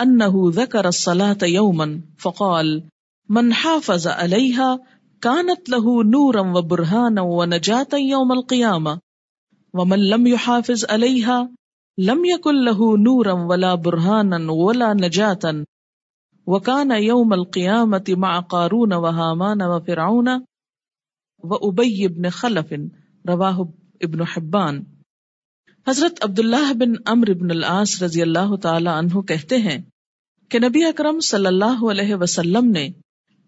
انه ذکر الصلاة یوما فقال، من حافظ علیہا کانت له نورا و برہانا و نجاتا ومن لم يحافظ علیها لم يكن له نورا ولا برهانا ولا نجاتا وكان يوم القيامة مع قارون وهامان وفرعون وأبي بن خلف، رواه ابن حبان. حضرت عبداللہ بن امر بن العاص رضی اللہ تعالی عنہ کہتے ہیں کہ نبی اکرم صلی اللہ علیہ وسلم نے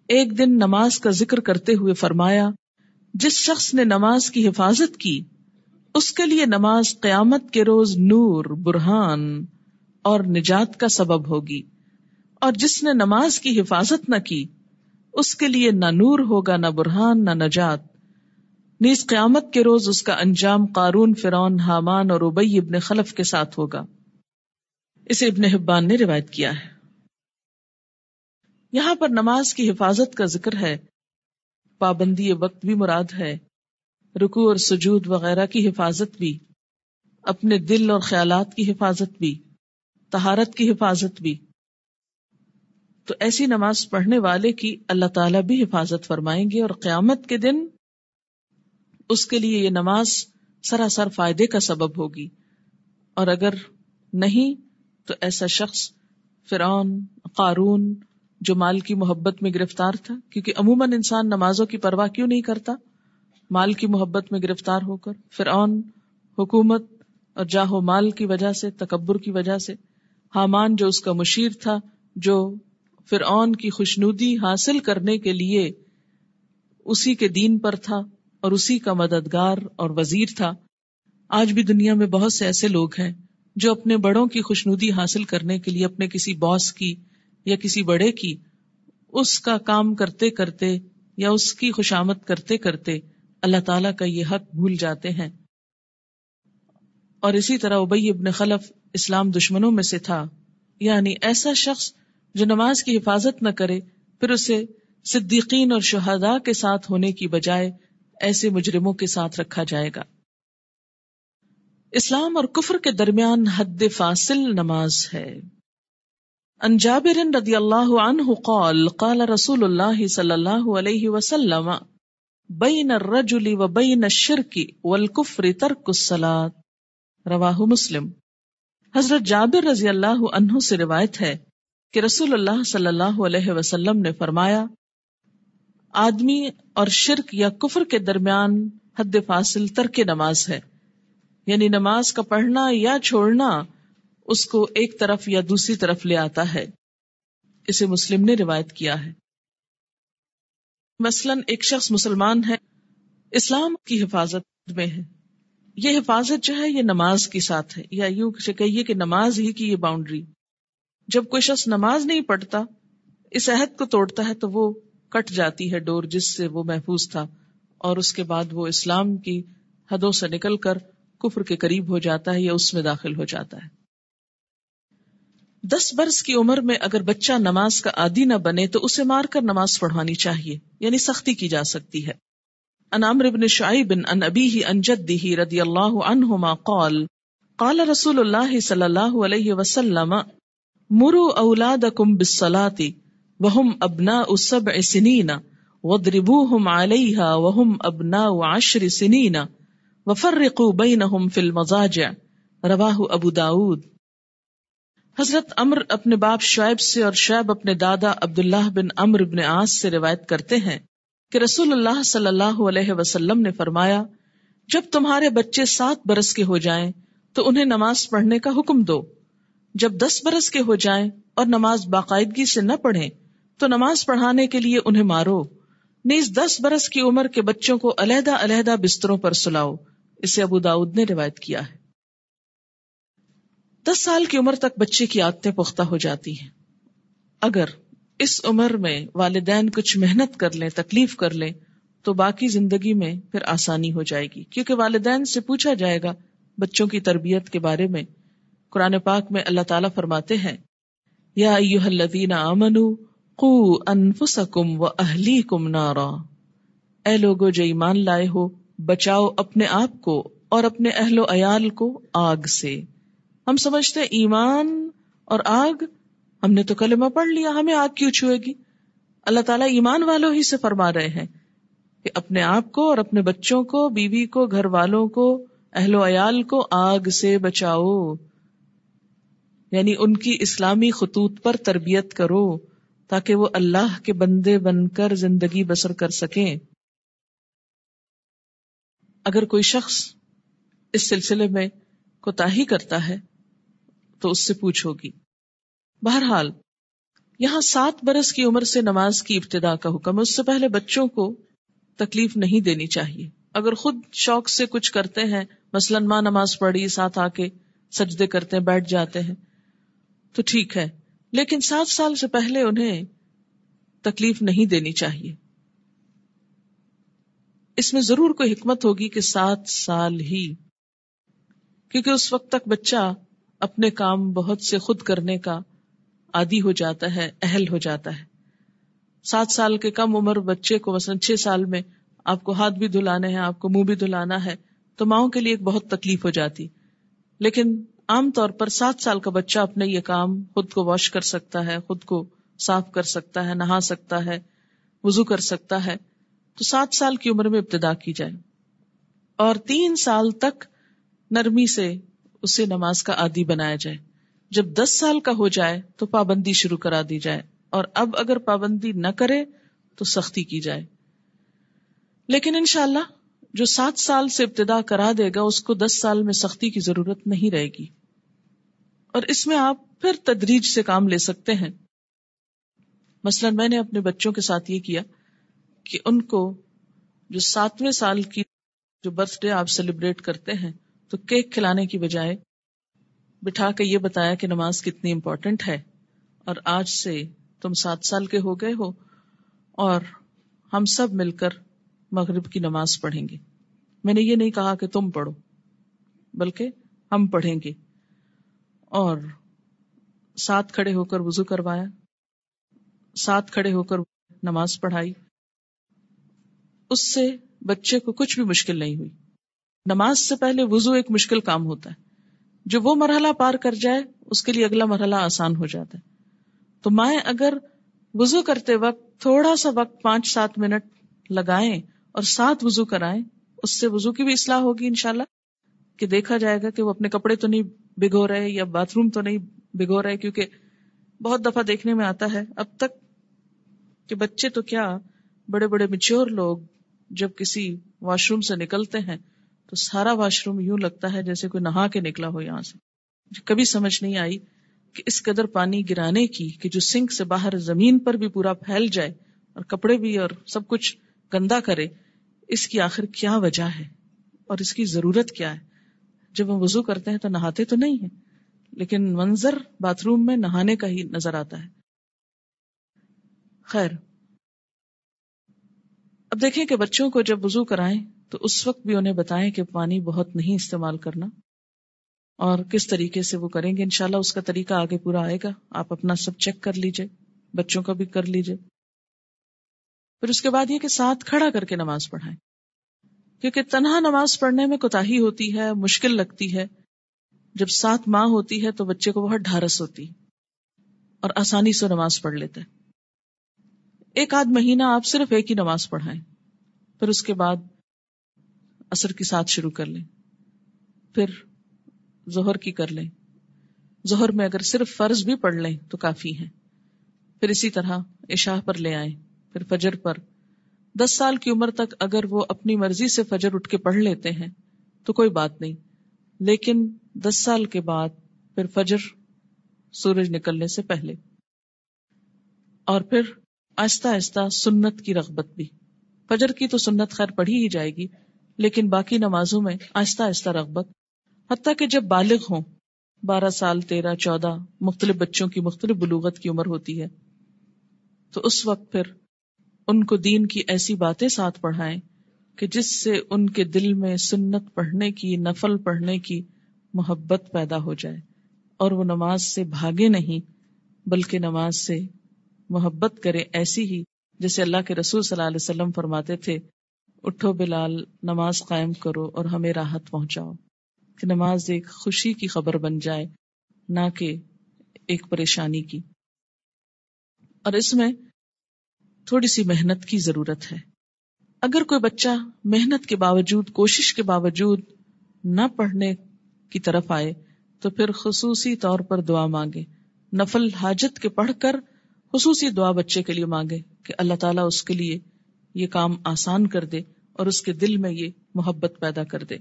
ایک دن نماز کا ذکر کرتے ہوئے فرمایا، جس شخص نے نماز کی حفاظت کی، اس کے لیے نماز قیامت کے روز نور، برہان اور نجات کا سبب ہوگی۔ اور جس نے نماز کی حفاظت نہ کی، اس کے لیے نہ نور ہوگا، نہ برہان، نہ نجات۔ نیز قیامت کے روز اس کا انجام قارون فرون حامان اور ابئی ابن خلف کے ساتھ ہوگا۔ اسے ابن حبان نے روایت کیا ہے۔ یہاں پر نماز کی حفاظت کا ذکر ہے۔ پابندی وقت بھی مراد ہے۔ رکو اور سجود وغیرہ کی حفاظت بھی۔ اپنے دل اور خیالات کی حفاظت بھی۔ تہارت کی حفاظت بھی۔ تو ایسی نماز پڑھنے والے کی اللہ تعالیٰ بھی حفاظت فرمائیں گے اور قیامت کے دن اس کے لیے یہ نماز سراسر فائدے کا سبب ہوگی۔ اور اگر نہیں تو ایسا شخص فرعون، قارون جو مال کی محبت میں گرفتار تھا، کیونکہ عموماً انسان نمازوں کی پرواہ کیوں نہیں کرتا؟ مال کی محبت میں گرفتار ہو کر، فرعون، حکومت اور جاہو مال کی وجہ سے، تکبر کی وجہ سے، حامان جو اس کا مشیر تھا، جو فرعون کی خوشنودی حاصل کرنے کے لیے اسی کے دین پر تھا اور اسی کا مددگار اور وزیر تھا۔ آج بھی دنیا میں بہت سے ایسے لوگ ہیں جو اپنے بڑوں کی خوشنودی حاصل کرنے کے لیے اپنے کسی باس کی یا کسی بڑے کی، اس کا کام کرتے کرتے یا اس کی خوشامد کرتے کرتے اللہ تعالیٰ کا یہ حق بھول جاتے ہیں۔ اور اسی طرح ابئی ابن خلف اسلام دشمنوں میں سے تھا۔ یعنی ایسا شخص جو نماز کی حفاظت نہ کرے، پھر اسے صدیقین اور شہداء کے ساتھ ہونے کی بجائے ایسے مجرموں کے ساتھ رکھا جائے گا۔ اسلام اور کفر کے درمیان حد فاصل نماز ہے۔ ان جابر رضی اللہ عنہ قال قال رسول اللہ صلی اللہ علیہ وسلم، بین الرجل و بین الشرک والکفر ترک الصلاة۔ رواہ مسلم۔ حضرت جابر رضی اللہ عنہ سے روایت ہے کہ رسول اللہ صلی اللہ علیہ وسلم نے فرمایا، آدمی اور شرک یا کفر کے درمیان حد فاصل ترک نماز ہے یعنی نماز کا پڑھنا یا چھوڑنا اس کو ایک طرف یا دوسری طرف لے آتا ہے۔ اسے مسلم نے روایت کیا ہے۔ مثلاً ایک شخص مسلمان ہے، اسلام کی حفاظت میں ہے۔ یہ حفاظت جو ہے، یہ نماز کے ساتھ ہے۔ یا یوں کہیے کہ نماز ہی کی یہ باؤنڈری جب کوئی شخص نماز نہیں پڑھتا، اس عہد کو توڑتا ہے تو وہ کٹ جاتی ہے ڈور جس سے وہ محفوظ تھا۔ اور اس کے بعد وہ اسلام کی حدوں سے نکل کر کفر کے قریب ہو جاتا ہے یا اس میں داخل ہو جاتا ہے۔ دس برس کی عمر میں اگر بچہ نماز کا عادی نہ بنے تو اسے مار کر نماز پڑھوانی چاہیے یعنی سختی کی جا سکتی ہے۔ انامر بن شعیب ان ابی ان جدہ رضی اللہ عنہما قال قال رسول اللہ صلی اللہ علیہ وسلم مرو اولادکم بالصلاة وهم ابناء سبع سنین وضربوهم علیہا وهم ابناء عشر سنین وفرقوا بینہم فی المضاجع، رواہ ابو داود۔ حضرت امر اپنے باپ شعیب سے اور شعیب اپنے دادا عبداللہ بن امر بن آس سے روایت کرتے ہیں کہ رسول اللہ صلی اللہ علیہ وسلم نے فرمایا، جب تمہارے بچے سات برس کے ہو جائیں تو انہیں نماز پڑھنے کا حکم دو۔ جب دس برس کے ہو جائیں اور نماز باقاعدگی سے نہ پڑھیں تو نماز پڑھانے کے لیے انہیں مارو۔ نیز دس برس کی عمر کے بچوں کو علیحدہ علیحدہ بستروں پر سلاؤ۔ اسے ابو داود نے روایت کیا ہے۔ دس سال کی عمر تک بچے کی عادتیں پختہ ہو جاتی ہیں۔ اگر اس عمر میں والدین کچھ محنت کر لیں، تکلیف کر لیں، تو باقی زندگی میں پھر آسانی ہو جائے گی۔ کیونکہ والدین سے پوچھا جائے گا بچوں کی تربیت کے بارے میں۔ قرآن پاک میں اللہ تعالیٰ فرماتے ہیں، یا الذین آمنوا قو انفسکم و اہلیکم نارا۔ اے لوگو، جو ایمان لائے ہو، بچاؤ اپنے آپ کو اور اپنے اہل و عیال کو آگ سے۔ ہم سمجھتے ہیں ایمان اور آگ، ہم نے تو کلمہ پڑھ لیا، ہمیں آگ کیوں چھوئے گی؟ اللہ تعالیٰ ایمان والوں ہی سے فرما رہے ہیں کہ اپنے آپ کو اور اپنے بچوں کو، بیوی کو، گھر والوں کو، اہل و عیال کو آگ سے بچاؤ۔ یعنی ان کی اسلامی خطوط پر تربیت کرو تاکہ وہ اللہ کے بندے بن کر زندگی بسر کر سکیں۔ اگر کوئی شخص اس سلسلے میں کوتا کرتا ہے تو اس سے پوچھو گی۔ بہرحال، یہاں سات برس کی عمر سے نماز کی ابتدا کا حکم ہے، اس سے پہلے بچوں کو تکلیف نہیں دینی چاہیے۔ اگر خود شوق سے کچھ کرتے ہیں، مثلاً ماں نماز پڑھی ساتھ آ کے سجدے کرتے ہیں، بیٹھ جاتے ہیں، تو ٹھیک ہے۔ لیکن سات سال سے پہلے انہیں تکلیف نہیں دینی چاہیے۔ اس میں ضرور کوئی حکمت ہوگی کہ سات سال ہی، کیونکہ اس وقت تک بچہ اپنے کام بہت سے خود کرنے کا عادی ہو جاتا ہے، اہل ہو جاتا ہے۔ سات سال کے کم عمر بچے کو مثلاً چھ سال میں آپ کو ہاتھ بھی دھلانے ہیں آپ کو منہ بھی دھلانا ہے، تو ماؤں کے لیے ایک بہت تکلیف ہو جاتی۔ لیکن عام طور پر سات سال کا بچہ اپنے یہ کام خود کو واش کر سکتا ہے، خود کو صاف کر سکتا ہے، نہا سکتا ہے وزو کر سکتا ہے۔ تو سات سال کی عمر میں ابتدا کی جائے۔ اور تین سال تک نرمی سے اسے نماز کا عادی بنایا جائے۔ جب دس سال کا ہو جائے تو پابندی شروع کرا دی جائے۔ اور اب اگر پابندی نہ کرے تو سختی کی جائے۔ لیکن انشاءاللہ اللہ جو سات سال سے ابتدا کرا دے گا، اس کو دس سال میں سختی کی ضرورت نہیں رہے گی۔ اور اس میں آپ پھر تدریج سے کام لے سکتے ہیں۔ مثلا میں نے اپنے بچوں کے ساتھ یہ کیا کہ ان کو جو ساتویں سال کی جو برتھ ڈے آپ سیلیبریٹ کرتے ہیں تو کیک کھلانے کی بجائے بٹھا کے یہ بتایا کہ نماز کتنی امپورٹنٹ ہے اور آج سے تم سات سال کے ہو گئے ہو اور ہم سب مل کر مغرب کی نماز پڑھیں گے۔ میں نے یہ نہیں کہا کہ تم پڑھو، بلکہ ہم پڑھیں گے۔ اور ساتھ کھڑے ہو کر وضو کروایا، ساتھ کھڑے ہو کر نماز پڑھائی۔ اس سے بچے کو کچھ بھی مشکل نہیں ہوئی۔ نماز سے پہلے وضو ایک مشکل کام ہوتا ہے۔ جو وہ مرحلہ پار کر جائے، اس کے لیے اگلا مرحلہ آسان ہو جاتا ہے۔ تو مائیں اگر وضو کرتے وقت تھوڑا سا وقت پانچ سات منٹ لگائیں اور ساتھ وضو کرائیں، اس سے وضو کی بھی اصلاح ہوگی انشاءاللہ۔ کہ دیکھا جائے گا کہ وہ اپنے کپڑے تو نہیں بگو رہے یا باتھ روم تو نہیں بگو رہے، کیونکہ بہت دفعہ دیکھنے میں آتا ہے۔ اب تک کہ بچے تو کیا بڑے بڑے میچور لوگ جب کسی واش روم سے نکلتے ہیں تو سارا واش روم یوں لگتا ہے جیسے کوئی نہا کے نکلا ہو یہاں سے۔ کبھی سمجھ نہیں آئی کہ اس قدر پانی گرانے کی کہ جو سنک سے باہر زمین پر بھی پورا پھیل جائے اور کپڑے بھی اور سب کچھ گندا کرے، اس کی آخر کیا وجہ ہے؟ اور اس کی ضرورت کیا ہے؟ جب ہم وضو کرتے ہیں تو نہاتے تو نہیں ہیں، لیکن منظر باتھ روم میں نہانے کا ہی نظر آتا ہے۔ خیر اب دیکھیں کہ بچوں کو جب وضو کرائیں تو اس وقت بھی انہیں بتائیں کہ پانی بہت نہیں استعمال کرنا اور کس طریقے سے وہ کریں گے۔ انشاءاللہ اس کا طریقہ آگے پورا آئے گا۔ آپ اپنا سب چیک کر لیجیے، بچوں کا بھی کر لیجیے۔ پھر اس کے بعد یہ کہ ساتھ کھڑا کر کے نماز پڑھائیں۔ کیونکہ تنہا نماز پڑھنے میں کوتا ہوتی ہے، مشکل لگتی ہے۔ جب سات ماں ہوتی ہے تو بچے کو بہت ڈھارس ہوتی اور آسانی سے نماز پڑھ لیتے ایک آدھ مہینہ آپ صرف ایک ہی نماز پڑھائیں، پھر اس کے بعد اثر کی ساتھ شروع کر لیں، پھر ظہر کی کر لیں۔ ظہر میں اگر صرف فرض بھی پڑھ لیں تو کافی ہے پھر اسی طرح عشاء پر لے آئیں، پھر فجر پر۔ دس سال کی عمر تک اگر وہ اپنی مرضی سے فجر اٹھ کے پڑھ لیتے ہیں تو کوئی بات نہیں، لیکن دس سال کے بعد پھر فجر سورج نکلنے سے پہلے۔ اور پھر آہستہ آہستہ سنت کی رغبت بھی۔ فجر کی تو سنت خیر پڑھی ہی جائے گی، لیکن باقی نمازوں میں آہستہ آہستہ رغبت۔ حتیٰ کہ جب بالغ ہوں، بارہ سال، تیرہ، چودہ، مختلف بچوں کی مختلف بلوغت کی عمر ہوتی ہے، تو اس وقت پھر ان کو دین کی ایسی باتیں ساتھ پڑھائیں کہ جس سے ان کے دل میں سنت پڑھنے کی، نفل پڑھنے کی محبت پیدا ہو جائے۔ اور وہ نماز سے بھاگے نہیں، بلکہ نماز سے محبت کرے ایسی ہی جیسے اللہ کے رسول صلی اللہ علیہ وسلم فرماتے تھے، اٹھو بلال، نماز قائم کرو اور ہمیں راحت پہنچاؤ۔ کہ نماز ایک خوشی کی خبر بن جائے، نہ کہ ایک پریشانی کی۔ اور اس میں تھوڑی سی محنت کی ضرورت ہے۔ اگر کوئی بچہ محنت کے باوجود، کوشش کے باوجود نہ پڑھنے کی طرف آئے، تو پھر خصوصی طور پر دعا مانگے۔ نفل حاجت کے پڑھ کر خصوصی دعا بچے کے لیے مانگے کہ اللہ تعالیٰ اس کے لیے یہ کام آسان کر دے اور اس کے دل میں یہ محبت پیدا کر دے۔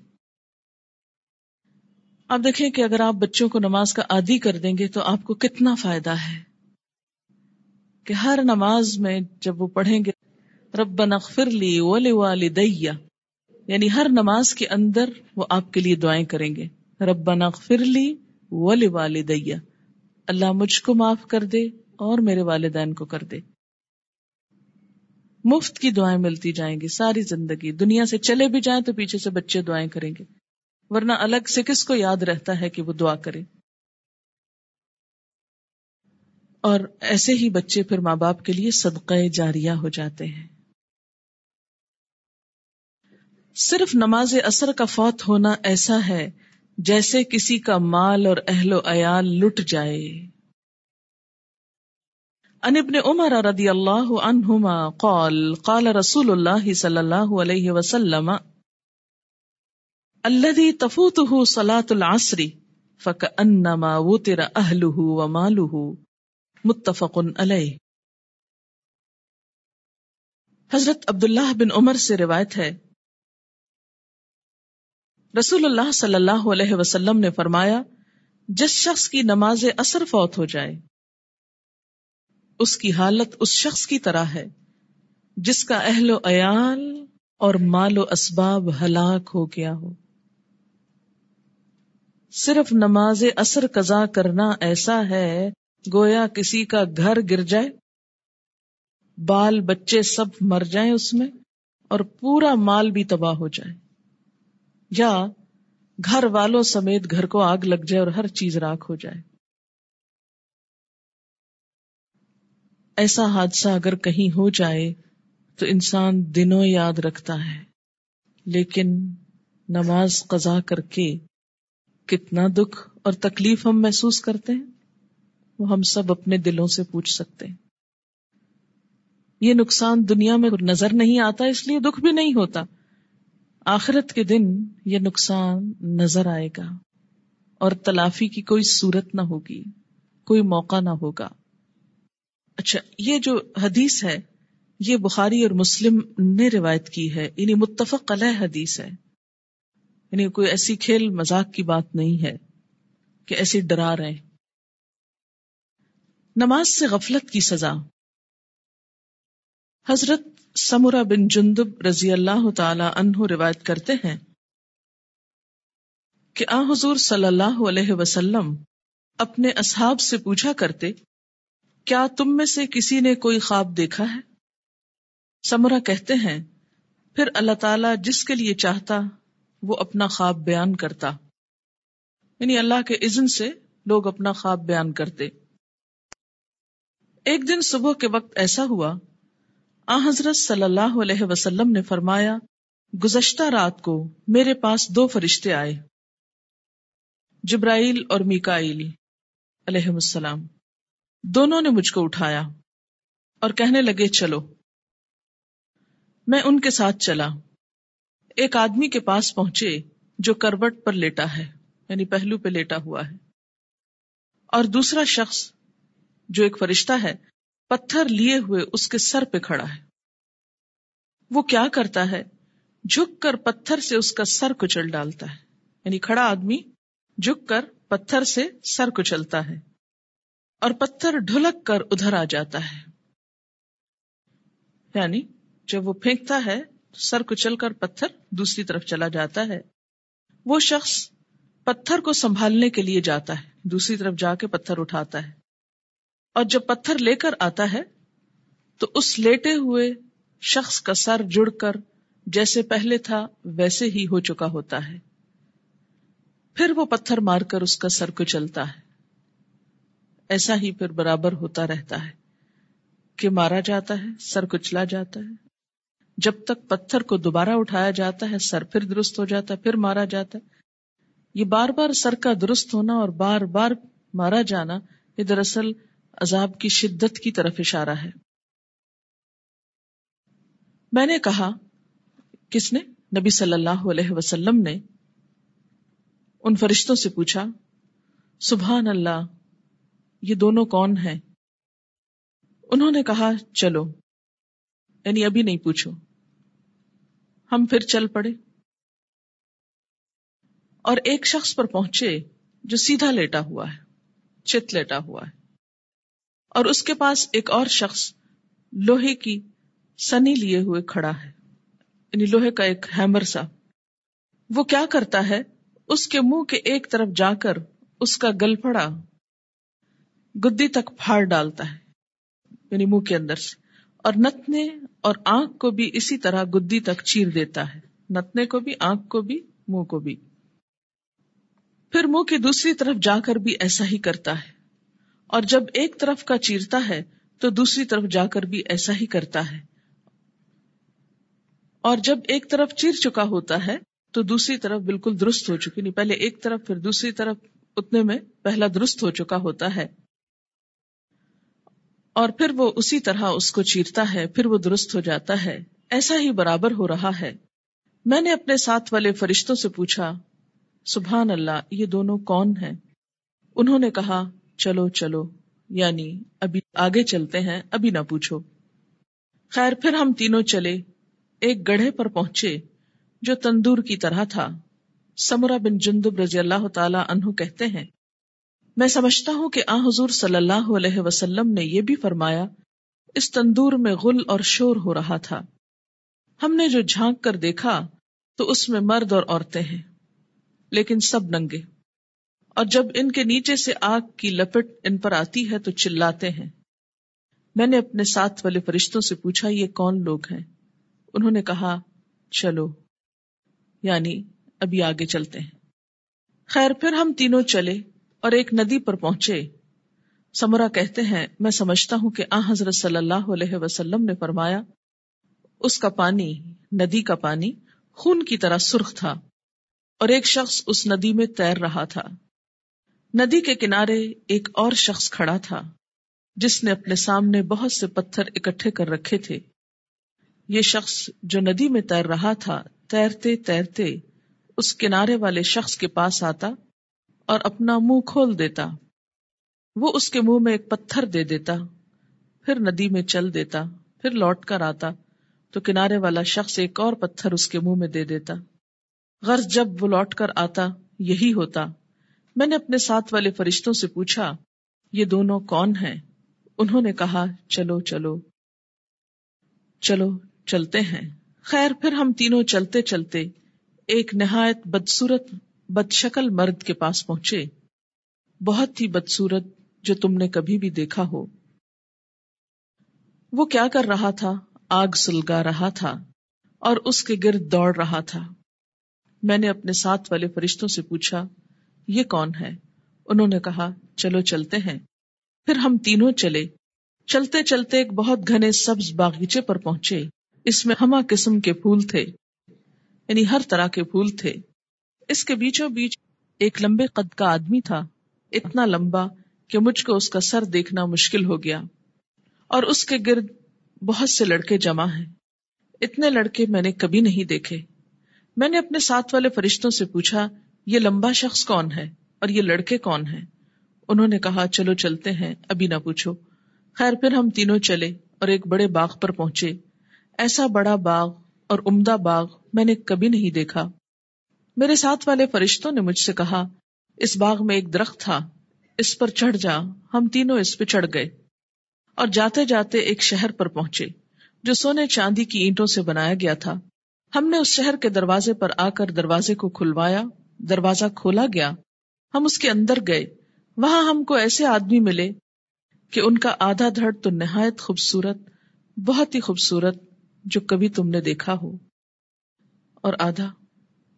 آپ دیکھیں کہ اگر آپ بچوں کو نماز کا عادی کر دیں گے تو آپ کو کتنا فائدہ ہے کہ ہر نماز میں جب وہ پڑھیں گے رب نغفر لی ولی والدیا یعنی ہر نماز کے اندر وہ آپ کے لیے دعائیں کریں گے۔ رب نغفر لی ولی والدیا اللہ مجھ کو معاف کر دے اور میرے والدین کو کر دے۔ مفت کی دعائیں ملتی جائیں گی، ساری زندگی۔ دنیا سے چلے بھی جائیں تو پیچھے سے بچے دعائیں کریں گے۔ ورنہ الگ سے کس کو یاد رہتا ہے کہ وہ دعا کرے؟ اور ایسے ہی بچے پھر ماں باپ کے لیے صدقہ جاریہ ہو جاتے ہیں۔ صرف نماز اثر کا فوت ہونا ایسا ہے جیسے کسی کا مال اور اہل و عیال لٹ جائے۔ ان ابن عمر رضی اللہ عنہما قال قال رسول اللہ صلی اللہ علیہ وسلم، الذي تفوته صلاة العصر فكأنما وتر أهله وماله متفق علیہ۔ حضرت عبداللہ بن عمر سے روایت ہے۔ رسول اللہ صلی اللہ علیہ وسلم نے فرمایا، جس شخص کی نماز اثر فوت ہو جائے اس کی حالت اس شخص کی طرح ہے، جس کا اہل و عیال اور مال و اسباب ہلاک ہو گیا ہو۔ صرف نماز اثر قضا کرنا ایسا ہے، گویا کسی کا گھر گر جائے، بال بچے سب مر جائیں اس میں، اور پورا مال بھی تباہ ہو جائے۔ یا گھر والوں سمیت گھر کو آگ لگ جائے اور ہر چیز راک ہو جائے۔ ایسا حادثہ اگر کہیں ہو جائے تو انسان دنوں یاد رکھتا ہے۔ لیکن نماز قضا کر کے کتنا دکھ اور تکلیف ہم محسوس کرتے ہیں، وہ ہم سب اپنے دلوں سے پوچھ سکتے ہیں۔ یہ نقصان دنیا میں نظر نہیں آتا، اس لیے دکھ بھی نہیں ہوتا۔ آخرت کے دن یہ نقصان نظر آئے گا اور تلافی کی کوئی صورت نہ ہوگی، کوئی موقع نہ ہوگا۔ اچھا یہ جو حدیث ہے، یہ بخاری اور مسلم نے روایت کی ہے یعنی متفق علیہ حدیث ہے۔ یعنی کوئی ایسی کھیل مزاق کی بات نہیں ہے کہ ایسی ڈرا رہے۔ نماز سے غفلت کی سزا۔ حضرت سمرا بن جندب رضی اللہ تعالی عنہ روایت کرتے ہیں کہ آ حضور صلی اللہ علیہ وسلم اپنے اصحاب سے پوچھا کرتے کیا تم میں سے کسی نے کوئی خواب دیکھا ہے؟ سمرا کہتے ہیں، پھر اللہ تعالی جس کے لیے چاہتا، وہ اپنا خواب بیان کرتا۔ یعنی اللہ کے اذن سے لوگ اپنا خواب بیان کرتے۔ ایک دن صبح کے وقت ایسا ہوا، آ حضرت صلی اللہ علیہ وسلم نے فرمایا، گزشتہ رات کو میرے پاس دو فرشتے آئے، جبرائیل اور میکائیل علیہ السلام۔ دونوں نے مجھ کو اٹھایا اور کہنے لگے، چلو۔ میں ان کے ساتھ چلا۔ ایک آدمی کے پاس پہنچے جو کروٹ پر لیٹا ہے یعنی پہلو پہ لیٹا ہوا ہے۔ اور دوسرا شخص جو ایک فرشتہ ہے، پتھر لیے ہوئے اس کے سر پہ کھڑا ہے۔ وہ کیا کرتا ہے؟ جھک کر پتھر سے اس کا سر کچل ڈالتا ہے۔ یعنی کھڑا آدمی جھک کر پتھر سے سر کچلتا ہے۔ اور پتھر ڈھلک کر ادھر آ جاتا ہے۔ یعنی جب وہ پھینکتا ہے، سر کچل کر پتھر دوسری طرف چلا جاتا ہے۔ وہ شخص پتھر کو سنبھالنے کے لیے جاتا ہے، دوسری طرف جا کے پتھر اٹھاتا ہے۔ اور جب پتھر لے کر آتا ہے، تو اس لیٹے ہوئے شخص کا سر جڑ کر جیسے پہلے تھا، ویسے ہی ہو چکا ہوتا ہے۔ پھر وہ پتھر مار کر اس کا سر کو چلتا ہے۔ ایسا ہی پھر برابر ہوتا رہتا ہے کہ مارا جاتا ہے، سر کچلا جاتا ہے۔ جب تک پتھر کو دوبارہ اٹھایا جاتا ہے، سر پھر درست ہو جاتا ہے، پھر مارا جاتا ہے۔ یہ بار بار سر کا درست ہونا اور بار بار مارا جانا یہ دراصل عذاب کی شدت کی طرف اشارہ ہے۔ میں نے کہا، کس نے؟ نبی صلی اللہ علیہ وسلم نے۔ ان فرشتوں سے پوچھا، سبحان اللہ یہ دونوں کون ہیں؟ انہوں نے کہا، چلو یعنی ابھی نہیں پوچھو۔ ہم پھر چل پڑے۔ اور ایک شخص پر پہنچے جو سیدھا لیٹا ہوا ہے، چت لیٹا ہوا ہے۔ اور اس کے پاس ایک اور شخص لوہے کی سنی لیے ہوئے کھڑا ہے۔ یعنی لوہے کا ایک ہیمر سا۔ وہ کیا کرتا ہے؟ اس کے منہ کے ایک طرف جا کر اس کا گل پڑا گدی تک پھاڑ ڈالتا ہے یعنی منہ کے اندر سے۔ اور نتنے اور آنکھ کو بھی اسی طرح گدی تک چیر دیتا ہے۔ نتنے کو بھی، آنکھ کو بھی، منہ کو بھی۔ پھر منہ کی دوسری طرف جا کر بھی ایسا ہی کرتا ہے۔ اور جب ایک طرف کا چیرتا ہے، تو دوسری طرف جا کر بھی ایسا ہی کرتا ہے۔ اور جب ایک طرف چیر چکا ہوتا ہے، تو دوسری طرف بالکل درست ہو چکی۔ نہیں پہلے ایک طرف، پھر دوسری طرف، اتنے میں پہلا درست ہو چکا ہوتا ہے۔ اور پھر وہ اسی طرح اس کو چیرتا ہے، پھر وہ درست ہو جاتا ہے۔ ایسا ہی برابر ہو رہا ہے۔ میں نے اپنے ساتھ والے فرشتوں سے پوچھا، سبحان اللہ، یہ دونوں کون ہیں؟ انہوں نے کہا، چلو چلو یعنی ابھی آگے چلتے ہیں، ابھی نہ پوچھو۔ خیر، پھر ہم تینوں چلے۔ ایک گڑھے پر پہنچے جو تندور کی طرح تھا۔ سمرا بن جندب رضی اللہ تعالی عنہ کہتے ہیں میں سمجھتا ہوں کہ آ حضور صلی اللہ علیہ وسلم نے یہ بھی فرمایا، اس تندور میں غل اور شور ہو رہا تھا۔ ہم نے جو جھانک کر دیکھا، تو اس میں مرد اور عورتیں ہیں، لیکن سب ننگے۔ اور جب ان کے نیچے سے آگ کی لپٹ ان پر آتی ہے، تو چلاتے ہیں۔ میں نے اپنے ساتھ والے فرشتوں سے پوچھا، یہ کون لوگ ہیں؟ انہوں نے کہا، چلو۔ یعنی ابھی آگے چلتے ہیں۔ خیر، پھر ہم تینوں چلے۔ اور ایک ندی پر پہنچے۔ سمرا کہتے ہیں، میں سمجھتا ہوں کہ آ، حضرت صلی اللہ علیہ وسلم نے فرمایا، اس کا پانی، ندی کا پانی، خون کی طرح سرخ تھا اور ایک شخص اس ندی میں تیر رہا تھا۔ ندی کے کنارے ایک اور شخص کھڑا تھا، جس نے اپنے سامنے بہت سے پتھر اکٹھے کر رکھے تھے۔ یہ شخص جو ندی میں تیر رہا تھا، تیرتے تیرتے اس کنارے والے شخص کے پاس آتا اور اپنا منہ کھول دیتا۔ وہ اس کے منہ میں ایک پتھر دے دیتا، پھر ندی میں چل دیتا، پھر لوٹ کر آتا۔ تو کنارے والا شخص ایک اور پتھر اس کے منہ میں دے دیتا۔ غرض جب وہ لوٹ کر آتا، یہی ہوتا۔ میں نے اپنے ساتھ والے فرشتوں سے پوچھا، یہ دونوں کون ہیں؟ انہوں نے کہا، چلو چلو چلو، چلتے ہیں۔ خیر، پھر ہم تینوں چلتے چلتے ایک نہایت بدسورت بد شکل مرد کے پاس پہنچے۔ بہت ہی بدسورت جو تم نے کبھی بھی دیکھا ہو۔ وہ کیا کر رہا تھا؟ آگ سلگا رہا تھا اور اس کے گرد دوڑ رہا تھا۔ میں نے اپنے ساتھ والے فرشتوں سے پوچھا، یہ کون ہے؟ انہوں نے کہا، چلو چلتے ہیں۔ پھر ہم تینوں چلے۔ چلتے چلتے ایک بہت گھنے سبز باغیچے پر پہنچے۔ اس میں ہما قسم کے پھول تھے یعنی ہر طرح کے پھول تھے۔ اس کے بیچوں بیچ ایک لمبے قد کا آدمی تھا، اتنا لمبا کہ مجھ کو اس کا سر دیکھنا مشکل ہو گیا۔ اور اس کے گرد بہت سے لڑکے جمع ہیں۔ اتنے لڑکے میں نے کبھی نہیں دیکھے۔ میں نے اپنے ساتھ والے فرشتوں سے پوچھا، یہ لمبا شخص کون ہے اور یہ لڑکے کون ہیں؟ انہوں نے کہا، چلو چلتے ہیں، ابھی نہ پوچھو۔ خیر، پھر ہم تینوں چلے اور ایک بڑے باغ پر پہنچے۔ ایسا بڑا باغ اور عمدہ باغ میں نے کبھی نہیں دیکھا۔ میرے ساتھ والے فرشتوں نے مجھ سے کہا، اس باغ میں ایک درخت تھا، اس پر چڑھ جا، ہم تینوں اس پہ چڑھ گئے۔ اور جاتے جاتے ایک شہر پر پہنچے، جو سونے چاندی کی اینٹوں سے بنایا گیا تھا۔ ہم نے اس شہر کے دروازے پر آ کر دروازے کو کھلوایا، دروازہ کھولا گیا۔ ہم اس کے اندر گئے، وہاں ہم کو ایسے آدمی ملے کہ ان کا آدھا دھڑ تو نہایت خوبصورت، بہت ہی خوبصورت، جو کبھی تم نے دیکھا ہو۔ اور آدھا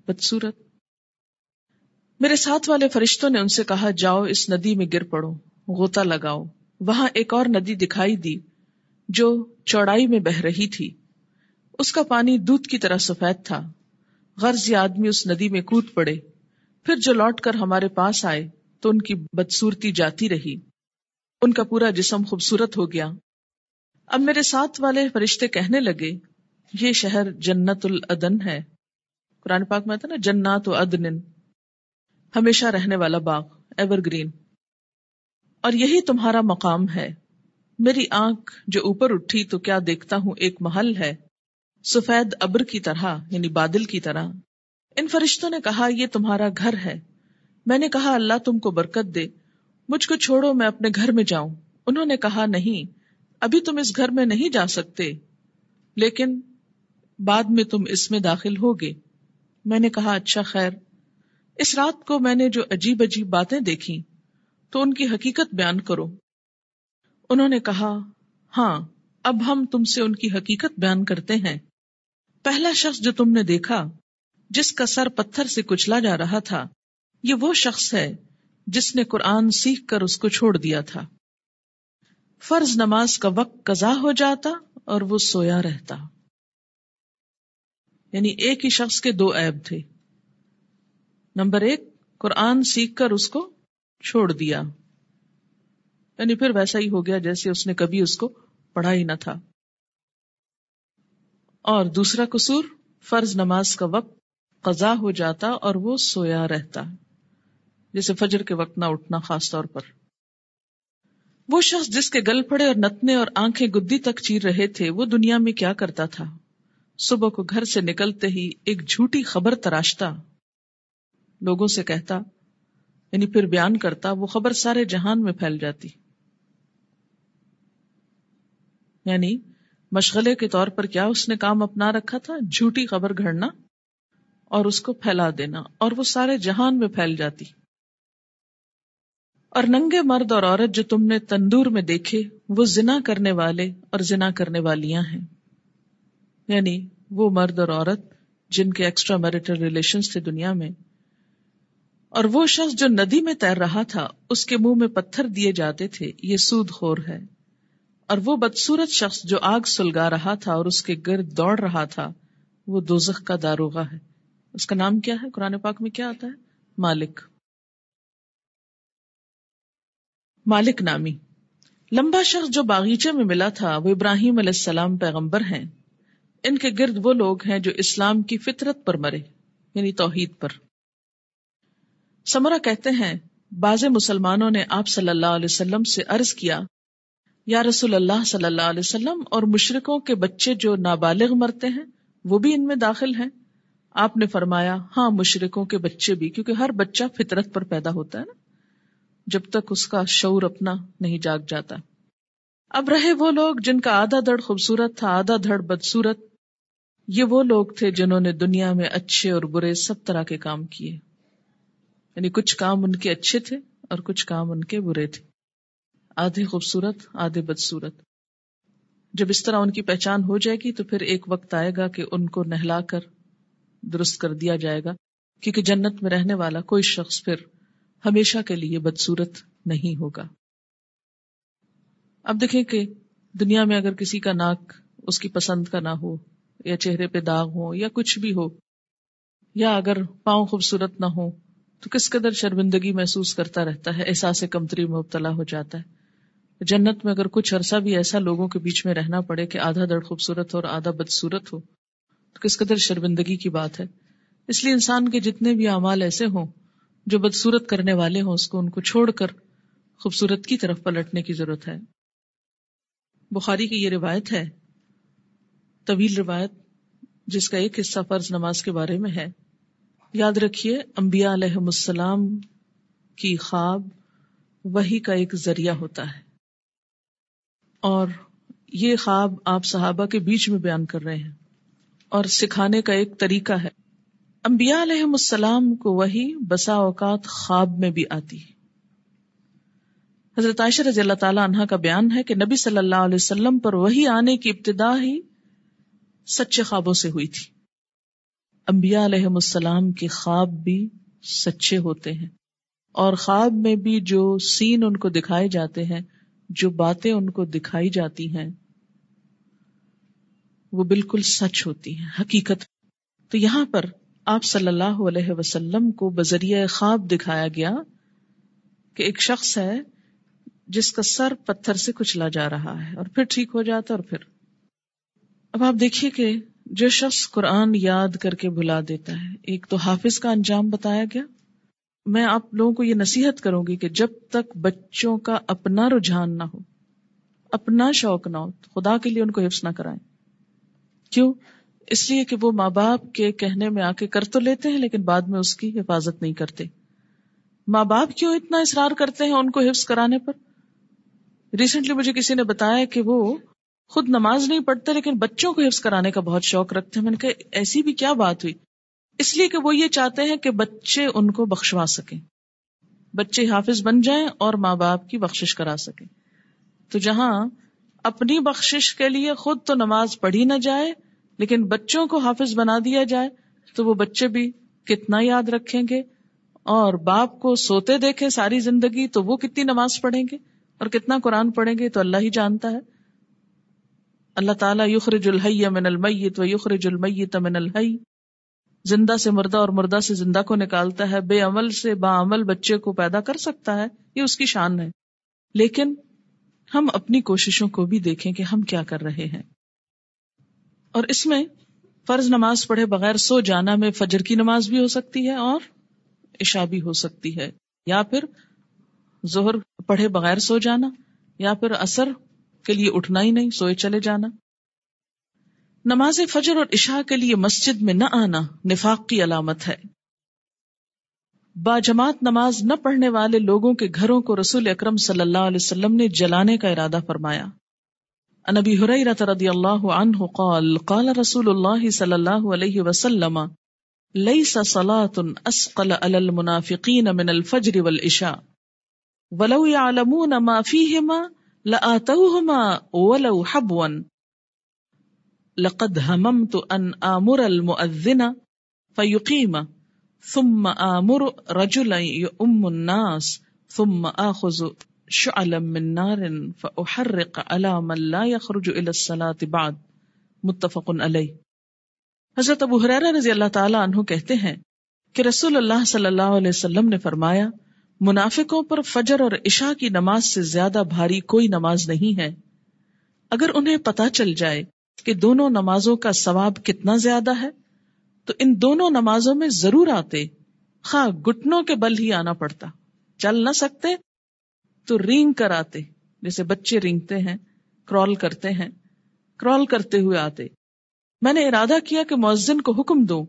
بدسورت میرے ساتھ والے فرشتوں نے ان سے کہا، جاؤ اس ندی میں گر پڑو، غوطہ لگاؤ۔ وہاں ایک اور ندی دکھائی دی، جو چوڑائی میں بہ رہی تھی۔ اس کا پانی دودھ کی طرح سفید تھا۔ غرض یہ آدمی اس ندی میں کود پڑے۔ پھر جو لوٹ کر ہمارے پاس آئے، تو ان کی بدسورتی جاتی رہی۔ ان کا پورا جسم خوبصورت ہو گیا۔ اب میرے ساتھ والے فرشتے کہنے لگے، یہ شہر جنت العدن ہے۔ قرآن پاک میں آتا نا، جنات و ادن ہمیشہ رہنے والا باغ ایور گرین اور یہی تمہارا مقام ہے۔ میری آنکھ جو اوپر اٹھی تو کیا دیکھتا ہوں؟ ایک محل ہے۔ سفید ابر کی طرح یعنی بادل کی طرح۔ ان فرشتوں نے کہا، یہ تمہارا گھر ہے۔ میں نے کہا، اللہ تم کو برکت دے۔ مجھ کو چھوڑو، میں اپنے گھر میں جاؤں۔ انہوں نے کہا، نہیں، ابھی تم اس گھر میں نہیں جا سکتے۔ لیکن بعد میں تم اس میں داخل ہوگے۔ میں نے کہا اچھا خیر۔ اس رات کو میں نے جو عجیب عجیب باتیں دیکھی تو ان کی حقیقت بیان کرو۔ انہوں نے کہا ہاں اب ہم تم سے ان کی حقیقت بیان کرتے ہیں۔ پہلا شخص جو تم نے دیکھا، جس کا سر پتھر سے کچلا جا رہا تھا، یہ وہ شخص ہے جس نے قرآن سیکھ کر اس کو چھوڑ دیا تھا۔ فرض نماز کا وقت قضا ہو جاتا اور وہ سویا رہتا۔ یعنی ایک ہی شخص کے دو عیب تھے۔ نمبر ایک، قرآن سیکھ کر اس کو چھوڑ دیا۔ یعنی پھر ویسا ہی ہو گیا جیسے اس نے کبھی اس کو پڑھا ہی نہ تھا۔ اور دوسرا قصور، فرض نماز کا وقت قضا ہو جاتا اور وہ سویا رہتا جیسے فجر کے وقت نہ اٹھنا خاص طور پر۔ وہ شخص جس کے گل پڑے اور نتنے اور آنکھیں گدی تک چیر رہے تھے، وہ دنیا میں کیا کرتا تھا؟ صبح کو گھر سے نکلتے ہی ایک جھوٹی خبر تراشتا۔ لوگوں سے کہتا یعنی پھر بیان کرتا، وہ خبر سارے جہان میں پھیل جاتی۔ یعنی مشغلے کے طور پر کیا اس نے کام اپنا رکھا تھا؟ جھوٹی خبر گھڑنا اور اس کو پھیلا دینا، اور وہ سارے جہان میں پھیل جاتی۔ اور ننگے مرد اور عورت جو تم نے تندور میں دیکھے، وہ زنا کرنے والے اور زنا کرنے والیاں ہیں۔ یعنی وہ مرد اور عورت جن کے ایکسٹرا میرٹل ریلیشن تھے دنیا میں، اور وہ شخص جو ندی میں تیر رہا تھا، اس کے منہ میں پتھر دیے جاتے تھے، یہ سود خور ہے۔ اور وہ بدسورت شخص جو آگ سلگا رہا تھا اور اس کے گرد دوڑ رہا تھا، وہ دوزخ کا داروغہ ہے۔ اس کا نام کیا ہے؟ قرآن پاک میں کیا آتا ہے؟ مالک۔ مالک نامی۔ لمبا شخص جو باغیچے میں ملا تھا، وہ ابراہیم علیہ السلام پیغمبر ہیں۔ ان کے گرد وہ لوگ ہیں جو اسلام کی فطرت پر مرے یعنی توحید پر۔ سمرا کہتے ہیں، بعض مسلمانوں نے آپ صلی اللہ علیہ وسلم سے عرض کیا، یا رسول اللہ صلی اللہ علیہ وسلم اور مشرقوں کے بچے جو نابالغ مرتے ہیں، وہ بھی ان میں داخل ہیں۔ آپ نے فرمایا ہاں مشرقوں کے بچے بھی، کیونکہ ہر بچہ فطرت پر پیدا ہوتا ہے نا، جب تک اس کا شعور اپنا نہیں جاگ جاتا۔ اب رہے وہ لوگ جن کا آدھا دھڑ خوبصورت تھا، آدھا دھڑ بدسورت یہ وہ لوگ تھے جنہوں نے دنیا میں اچھے اور برے سب طرح کے کام کیے۔ یعنی کچھ کام ان کے اچھے تھے اور کچھ کام ان کے برے تھے۔ آدھے خوبصورت، آدھے بدسورت جب اس طرح ان کی پہچان ہو جائے گی تو پھر ایک وقت آئے گا کہ ان کو نہلا کر، درست کر دیا جائے گا۔ کیونکہ جنت میں رہنے والا کوئی شخص پھر ہمیشہ کے لیے بدسورت نہیں ہوگا۔ اب دیکھیں کہ دنیا میں اگر کسی کا ناک اس کی پسند کا نہ ہو یا چہرے پہ داغ ہو یا کچھ بھی ہو، یا اگر پاؤں خوبصورت نہ ہو تو کس قدر شرمندگی محسوس کرتا رہتا ہے، احساس کمتری میں مبتلا ہو جاتا ہے۔ جنت میں اگر کچھ عرصہ بھی ایسا لوگوں کے بیچ میں رہنا پڑے کہ آدھا دڑ خوبصورت ہو اور آدھا بدسورت ہو، تو کس قدر شرمندگی کی بات ہے۔ اس لیے انسان کے جتنے بھی اعمال ایسے ہوں جو بدسورت کرنے والے ہوں، اس کو ان کو چھوڑ کر خوبصورت کی طرف پلٹنے کی ضرورت ہے۔ بخاری کی یہ روایت ہے طویل روایت جس کا ایک حصہ فرض نماز کے بارے میں ہے۔ یاد رکھیے، انبیاء علیہ السلام کی خواب وہی کا ایک ذریعہ ہوتا ہے۔ اور یہ خواب آپ صحابہ کے بیچ میں بیان کر رہے ہیں۔ اور سکھانے کا ایک طریقہ ہے۔ انبیاء علیہ السلام کو وہی بسا اوقات خواب میں بھی آتی ہے۔ حضرت عائشہ رضی اللہ تعالیٰ عنہ کا بیان ہے کہ نبی صلی اللہ علیہ وسلم پر وہی آنے کی ابتدا ہی سچے خوابوں سے ہوئی تھی۔ انبیاء علیہ السلام کے خواب بھی سچے ہوتے ہیں۔ اور خواب میں بھی جو سین ان کو دکھائے جاتے ہیں، جو باتیں ان کو دکھائی جاتی ہیں، وہ بالکل سچ ہوتی ہیں، حقیقت۔ تو یہاں پر آپ صلی اللہ علیہ وسلم کو بذریعہ خواب دکھایا گیا کہ ایک شخص ہے جس کا سر پتھر سے کچلا جا رہا ہے اور پھر ٹھیک ہو جاتا اور پھر اب آپ دیکھیے کہ جو شخص قرآن یاد کر کے بلا دیتا ہے، ایک تو حافظ کا انجام بتایا گیا۔ میں آپ لوگوں کو یہ نصیحت کروں گی کہ جب تک بچوں کا اپنا رجحان نہ ہو، اپنا شوق نہ ہو، خدا کے لیے ان کو حفظ نہ کرائیں۔ کیوں؟ اس لیے کہ وہ ماں باپ کے کہنے میں آ کے کر تو لیتے ہیں، لیکن بعد میں اس کی حفاظت نہیں کرتے۔ ماں باپ کیوں اتنا اصرار کرتے ہیں ان کو حفظ کرانے پر؟ ریسنٹلی مجھے کسی نے بتایا کہ وہ خود نماز نہیں پڑھتے لیکن بچوں کو حفظ کرانے کا بہت شوق رکھتے ہیں۔ میں نے کہا، ایسی بھی کیا بات ہوئی؟ اس لیے کہ وہ یہ چاہتے ہیں کہ بچے ان کو بخشوا سکیں۔ بچے حافظ بن جائیں اور ماں باپ کی بخشش کرا سکیں۔ تو جہاں اپنی بخشش کے لیے خود تو نماز پڑھی نہ جائے، لیکن بچوں کو حافظ بنا دیا جائے، تو وہ بچے بھی کتنا یاد رکھیں گے اور باپ کو سوتے دیکھے ساری زندگی، تو وہ کتنی نماز پڑھیں گے اور کتنا قرآن پڑھیں گے، تو اللہ ہی جانتا ہے۔ اللہ تعالیٰ یخرج الحی من المیت و یخرج المیت من الحی۔ زندہ سے مردہ اور مردہ سے زندہ کو نکالتا ہے، بے عمل سے با عمل بچے کو پیدا کر سکتا ہے، یہ اس کی شان ہے۔ لیکن ہم اپنی کوششوں کو بھی دیکھیں کہ ہم کیا کر رہے ہیں۔ اور اس میں فرض نماز پڑھے بغیر سو جانا میں فجر کی نماز بھی ہو سکتی ہے اور عشا بھی ہو سکتی ہے۔ یا پھر زہر پڑھے بغیر سو جانا، یا پھر اثر کے لیے اٹھنا ہی نہیں، سوئے چلے جانا۔ نماز فجر اور عشاء کے لیے مسجد میں نہ آنا نفاق کی علامت ہے۔ با جماعت نماز نہ پڑھنے والے لوگوں کے گھروں کو رسول اکرم صلی اللہ علیہ وسلم نے جلانے کا ارادہ فرمایا۔ انبی حریرت رضی اللہ عنہ قال قال رسول اللہ صلی اللہ علیہ وسلم، لیس صلاة اسقل علی المنافقین من الفجر والعشاء، ولو يعلمون ما فيهما ولو حبوا. لقد هممت ان آمر المؤذن فيقيم، ثم آمر رجلا يؤم الناس، ثم آخذ شعلا من نار فأحرق على من لا يخرج إلى الصلاة بعد. متفق علیہ حضرت ابو حریرہ رضی اللہ تعالی عنہ کہتے ہیں کہ رسول اللہ صلی اللہ علیہ وسلم نے فرمایا منافقوں پر فجر اور عشاء کی نماز سے زیادہ بھاری کوئی نماز نہیں ہے۔ اگر انہیں پتا چل جائے کہ دونوں نمازوں کا ثواب کتنا زیادہ ہے، تو ان دونوں نمازوں میں ضرور آتے۔ خواہ گٹنوں کے بل ہی آنا پڑتا۔ چل نہ سکتے تو رینگ کر آتے، جیسے بچے رینگتے ہیں کرال کرتے ہیں کرال کرتے ہوئے آتے۔ میں نے ارادہ کیا کہ مؤذن کو حکم دوں،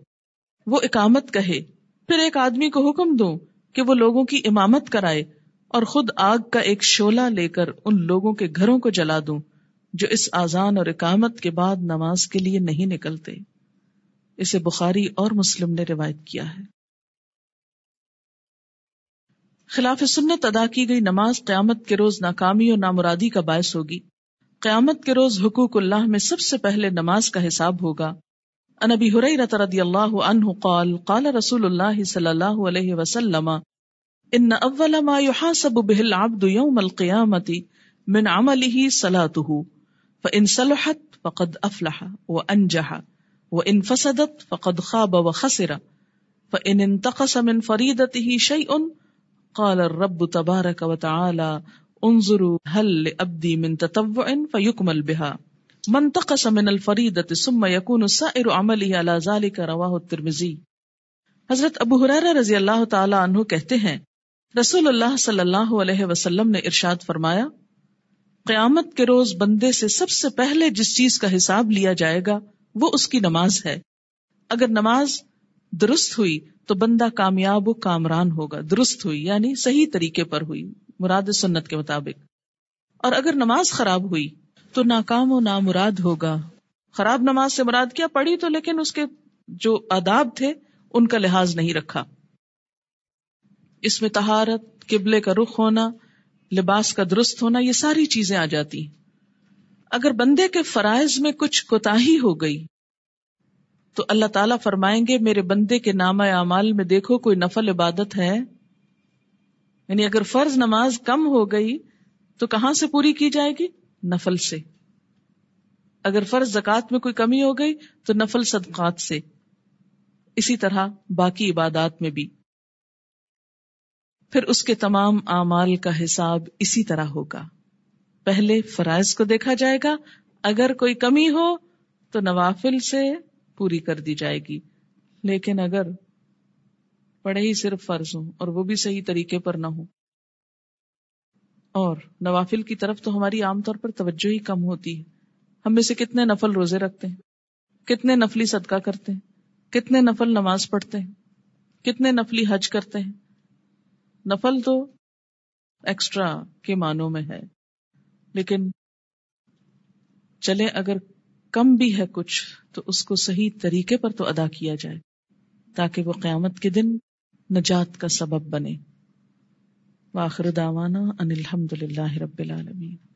وہ اکامت کہے، پھر ایک آدمی کو حکم دوں کہ وہ لوگوں کی امامت کرائے اور خود آگ کا ایک شولہ لے کر ان لوگوں کے گھروں کو جلا دوں، جو اس آزان اور اکامت کے بعد نماز کے لیے نہیں نکلتے۔ اسے بخاری اور مسلم نے روایت کیا ہے۔ خلاف سنت ادا کی گئی نماز قیامت کے روز ناکامی اور نامرادی کا باعث ہوگی۔ قیامت کے روز حقوق اللہ میں سب سے پہلے نماز کا حساب ہوگا۔ انبی حریرت رضی اللہ عنہ قال قال رسول اللہ صلی اللہ علیہ وسلم، ان اول ما يحاسب به العبد يوم القيامة من عمله صلاته فإن صلحت فقد افلح وانجح وإن فسدت فقد خاب وخسر فإن انتقص من فريدته شيء قال الرب تبارك وتعالى انظروا هل لأبدي من تطوع فيكمل بها. منتقص من الفریدت ثم يكون سائر عمله على ذلك رواه الترمذی۔ حضرت ابو حریرہ رضی اللہ تعالی عنہ کہتے ہیں، رسول اللہ صلی اللہ علیہ وسلم نے ارشاد فرمایا، قیامت کے روز بندے سے سب سے پہلے جس چیز کا حساب لیا جائے گا، وہ اس کی نماز ہے۔ اگر نماز درست ہوئی تو بندہ کامیاب و کامران ہوگا، درست ہوئی یعنی صحیح طریقے پر ہوئی، مراد سنت کے مطابق۔ اور اگر نماز خراب ہوئی تو ناکام و نامراد ہوگا۔ خراب نماز سے مراد کیا؟ پڑھی تو لیکن اس کے جو آداب تھے، ان کا لحاظ نہیں رکھا۔ اس میں تہارت قبلے کا رخ ہونا، لباس کا درست ہونا، یہ ساری چیزیں آ جاتی۔ اگر بندے کے فرائض میں کچھ کوتا ہو گئی، تو اللہ تعالیٰ فرمائیں گے، میرے بندے کے نام اعمال میں دیکھو، کوئی نفل عبادت ہے؟ یعنی اگر فرض نماز کم ہو گئی، تو کہاں سے پوری کی جائے گی؟ نفل سے۔ اگر فرض زکات میں کوئی کمی ہو گئی تو نفل صدقات سے۔ اسی طرح باقی عبادات میں بھی۔ پھر اس کے تمام اعمال کا حساب اسی طرح ہوگا۔ پہلے فرائض کو دیکھا جائے گا۔ اگر کوئی کمی ہو تو نوافل سے پوری کر دی جائے گی۔ لیکن اگر پڑھے ہی صرف فرض ہوں اور وہ بھی صحیح طریقے پر نہ ہو اور نوافل کی طرف تو ہماری عام طور پر توجہ ہی کم ہوتی ہے۔ ہم میں سے کتنے نفل روزے رکھتے ہیں؟ کتنے نفلی صدقہ کرتے ہیں؟ کتنے نفل نماز پڑھتے ہیں؟ کتنے نفلی حج کرتے ہیں؟ نفل تو ایکسٹرا کے معنوں میں ہے۔ لیکن چلے اگر کم بھی ہے کچھ، تو اس کو صحیح طریقے پر تو ادا کیا جائے، تاکہ وہ قیامت کے دن نجات کا سبب بنے۔ واخر داوانا ان الحمد للہ رب العالمین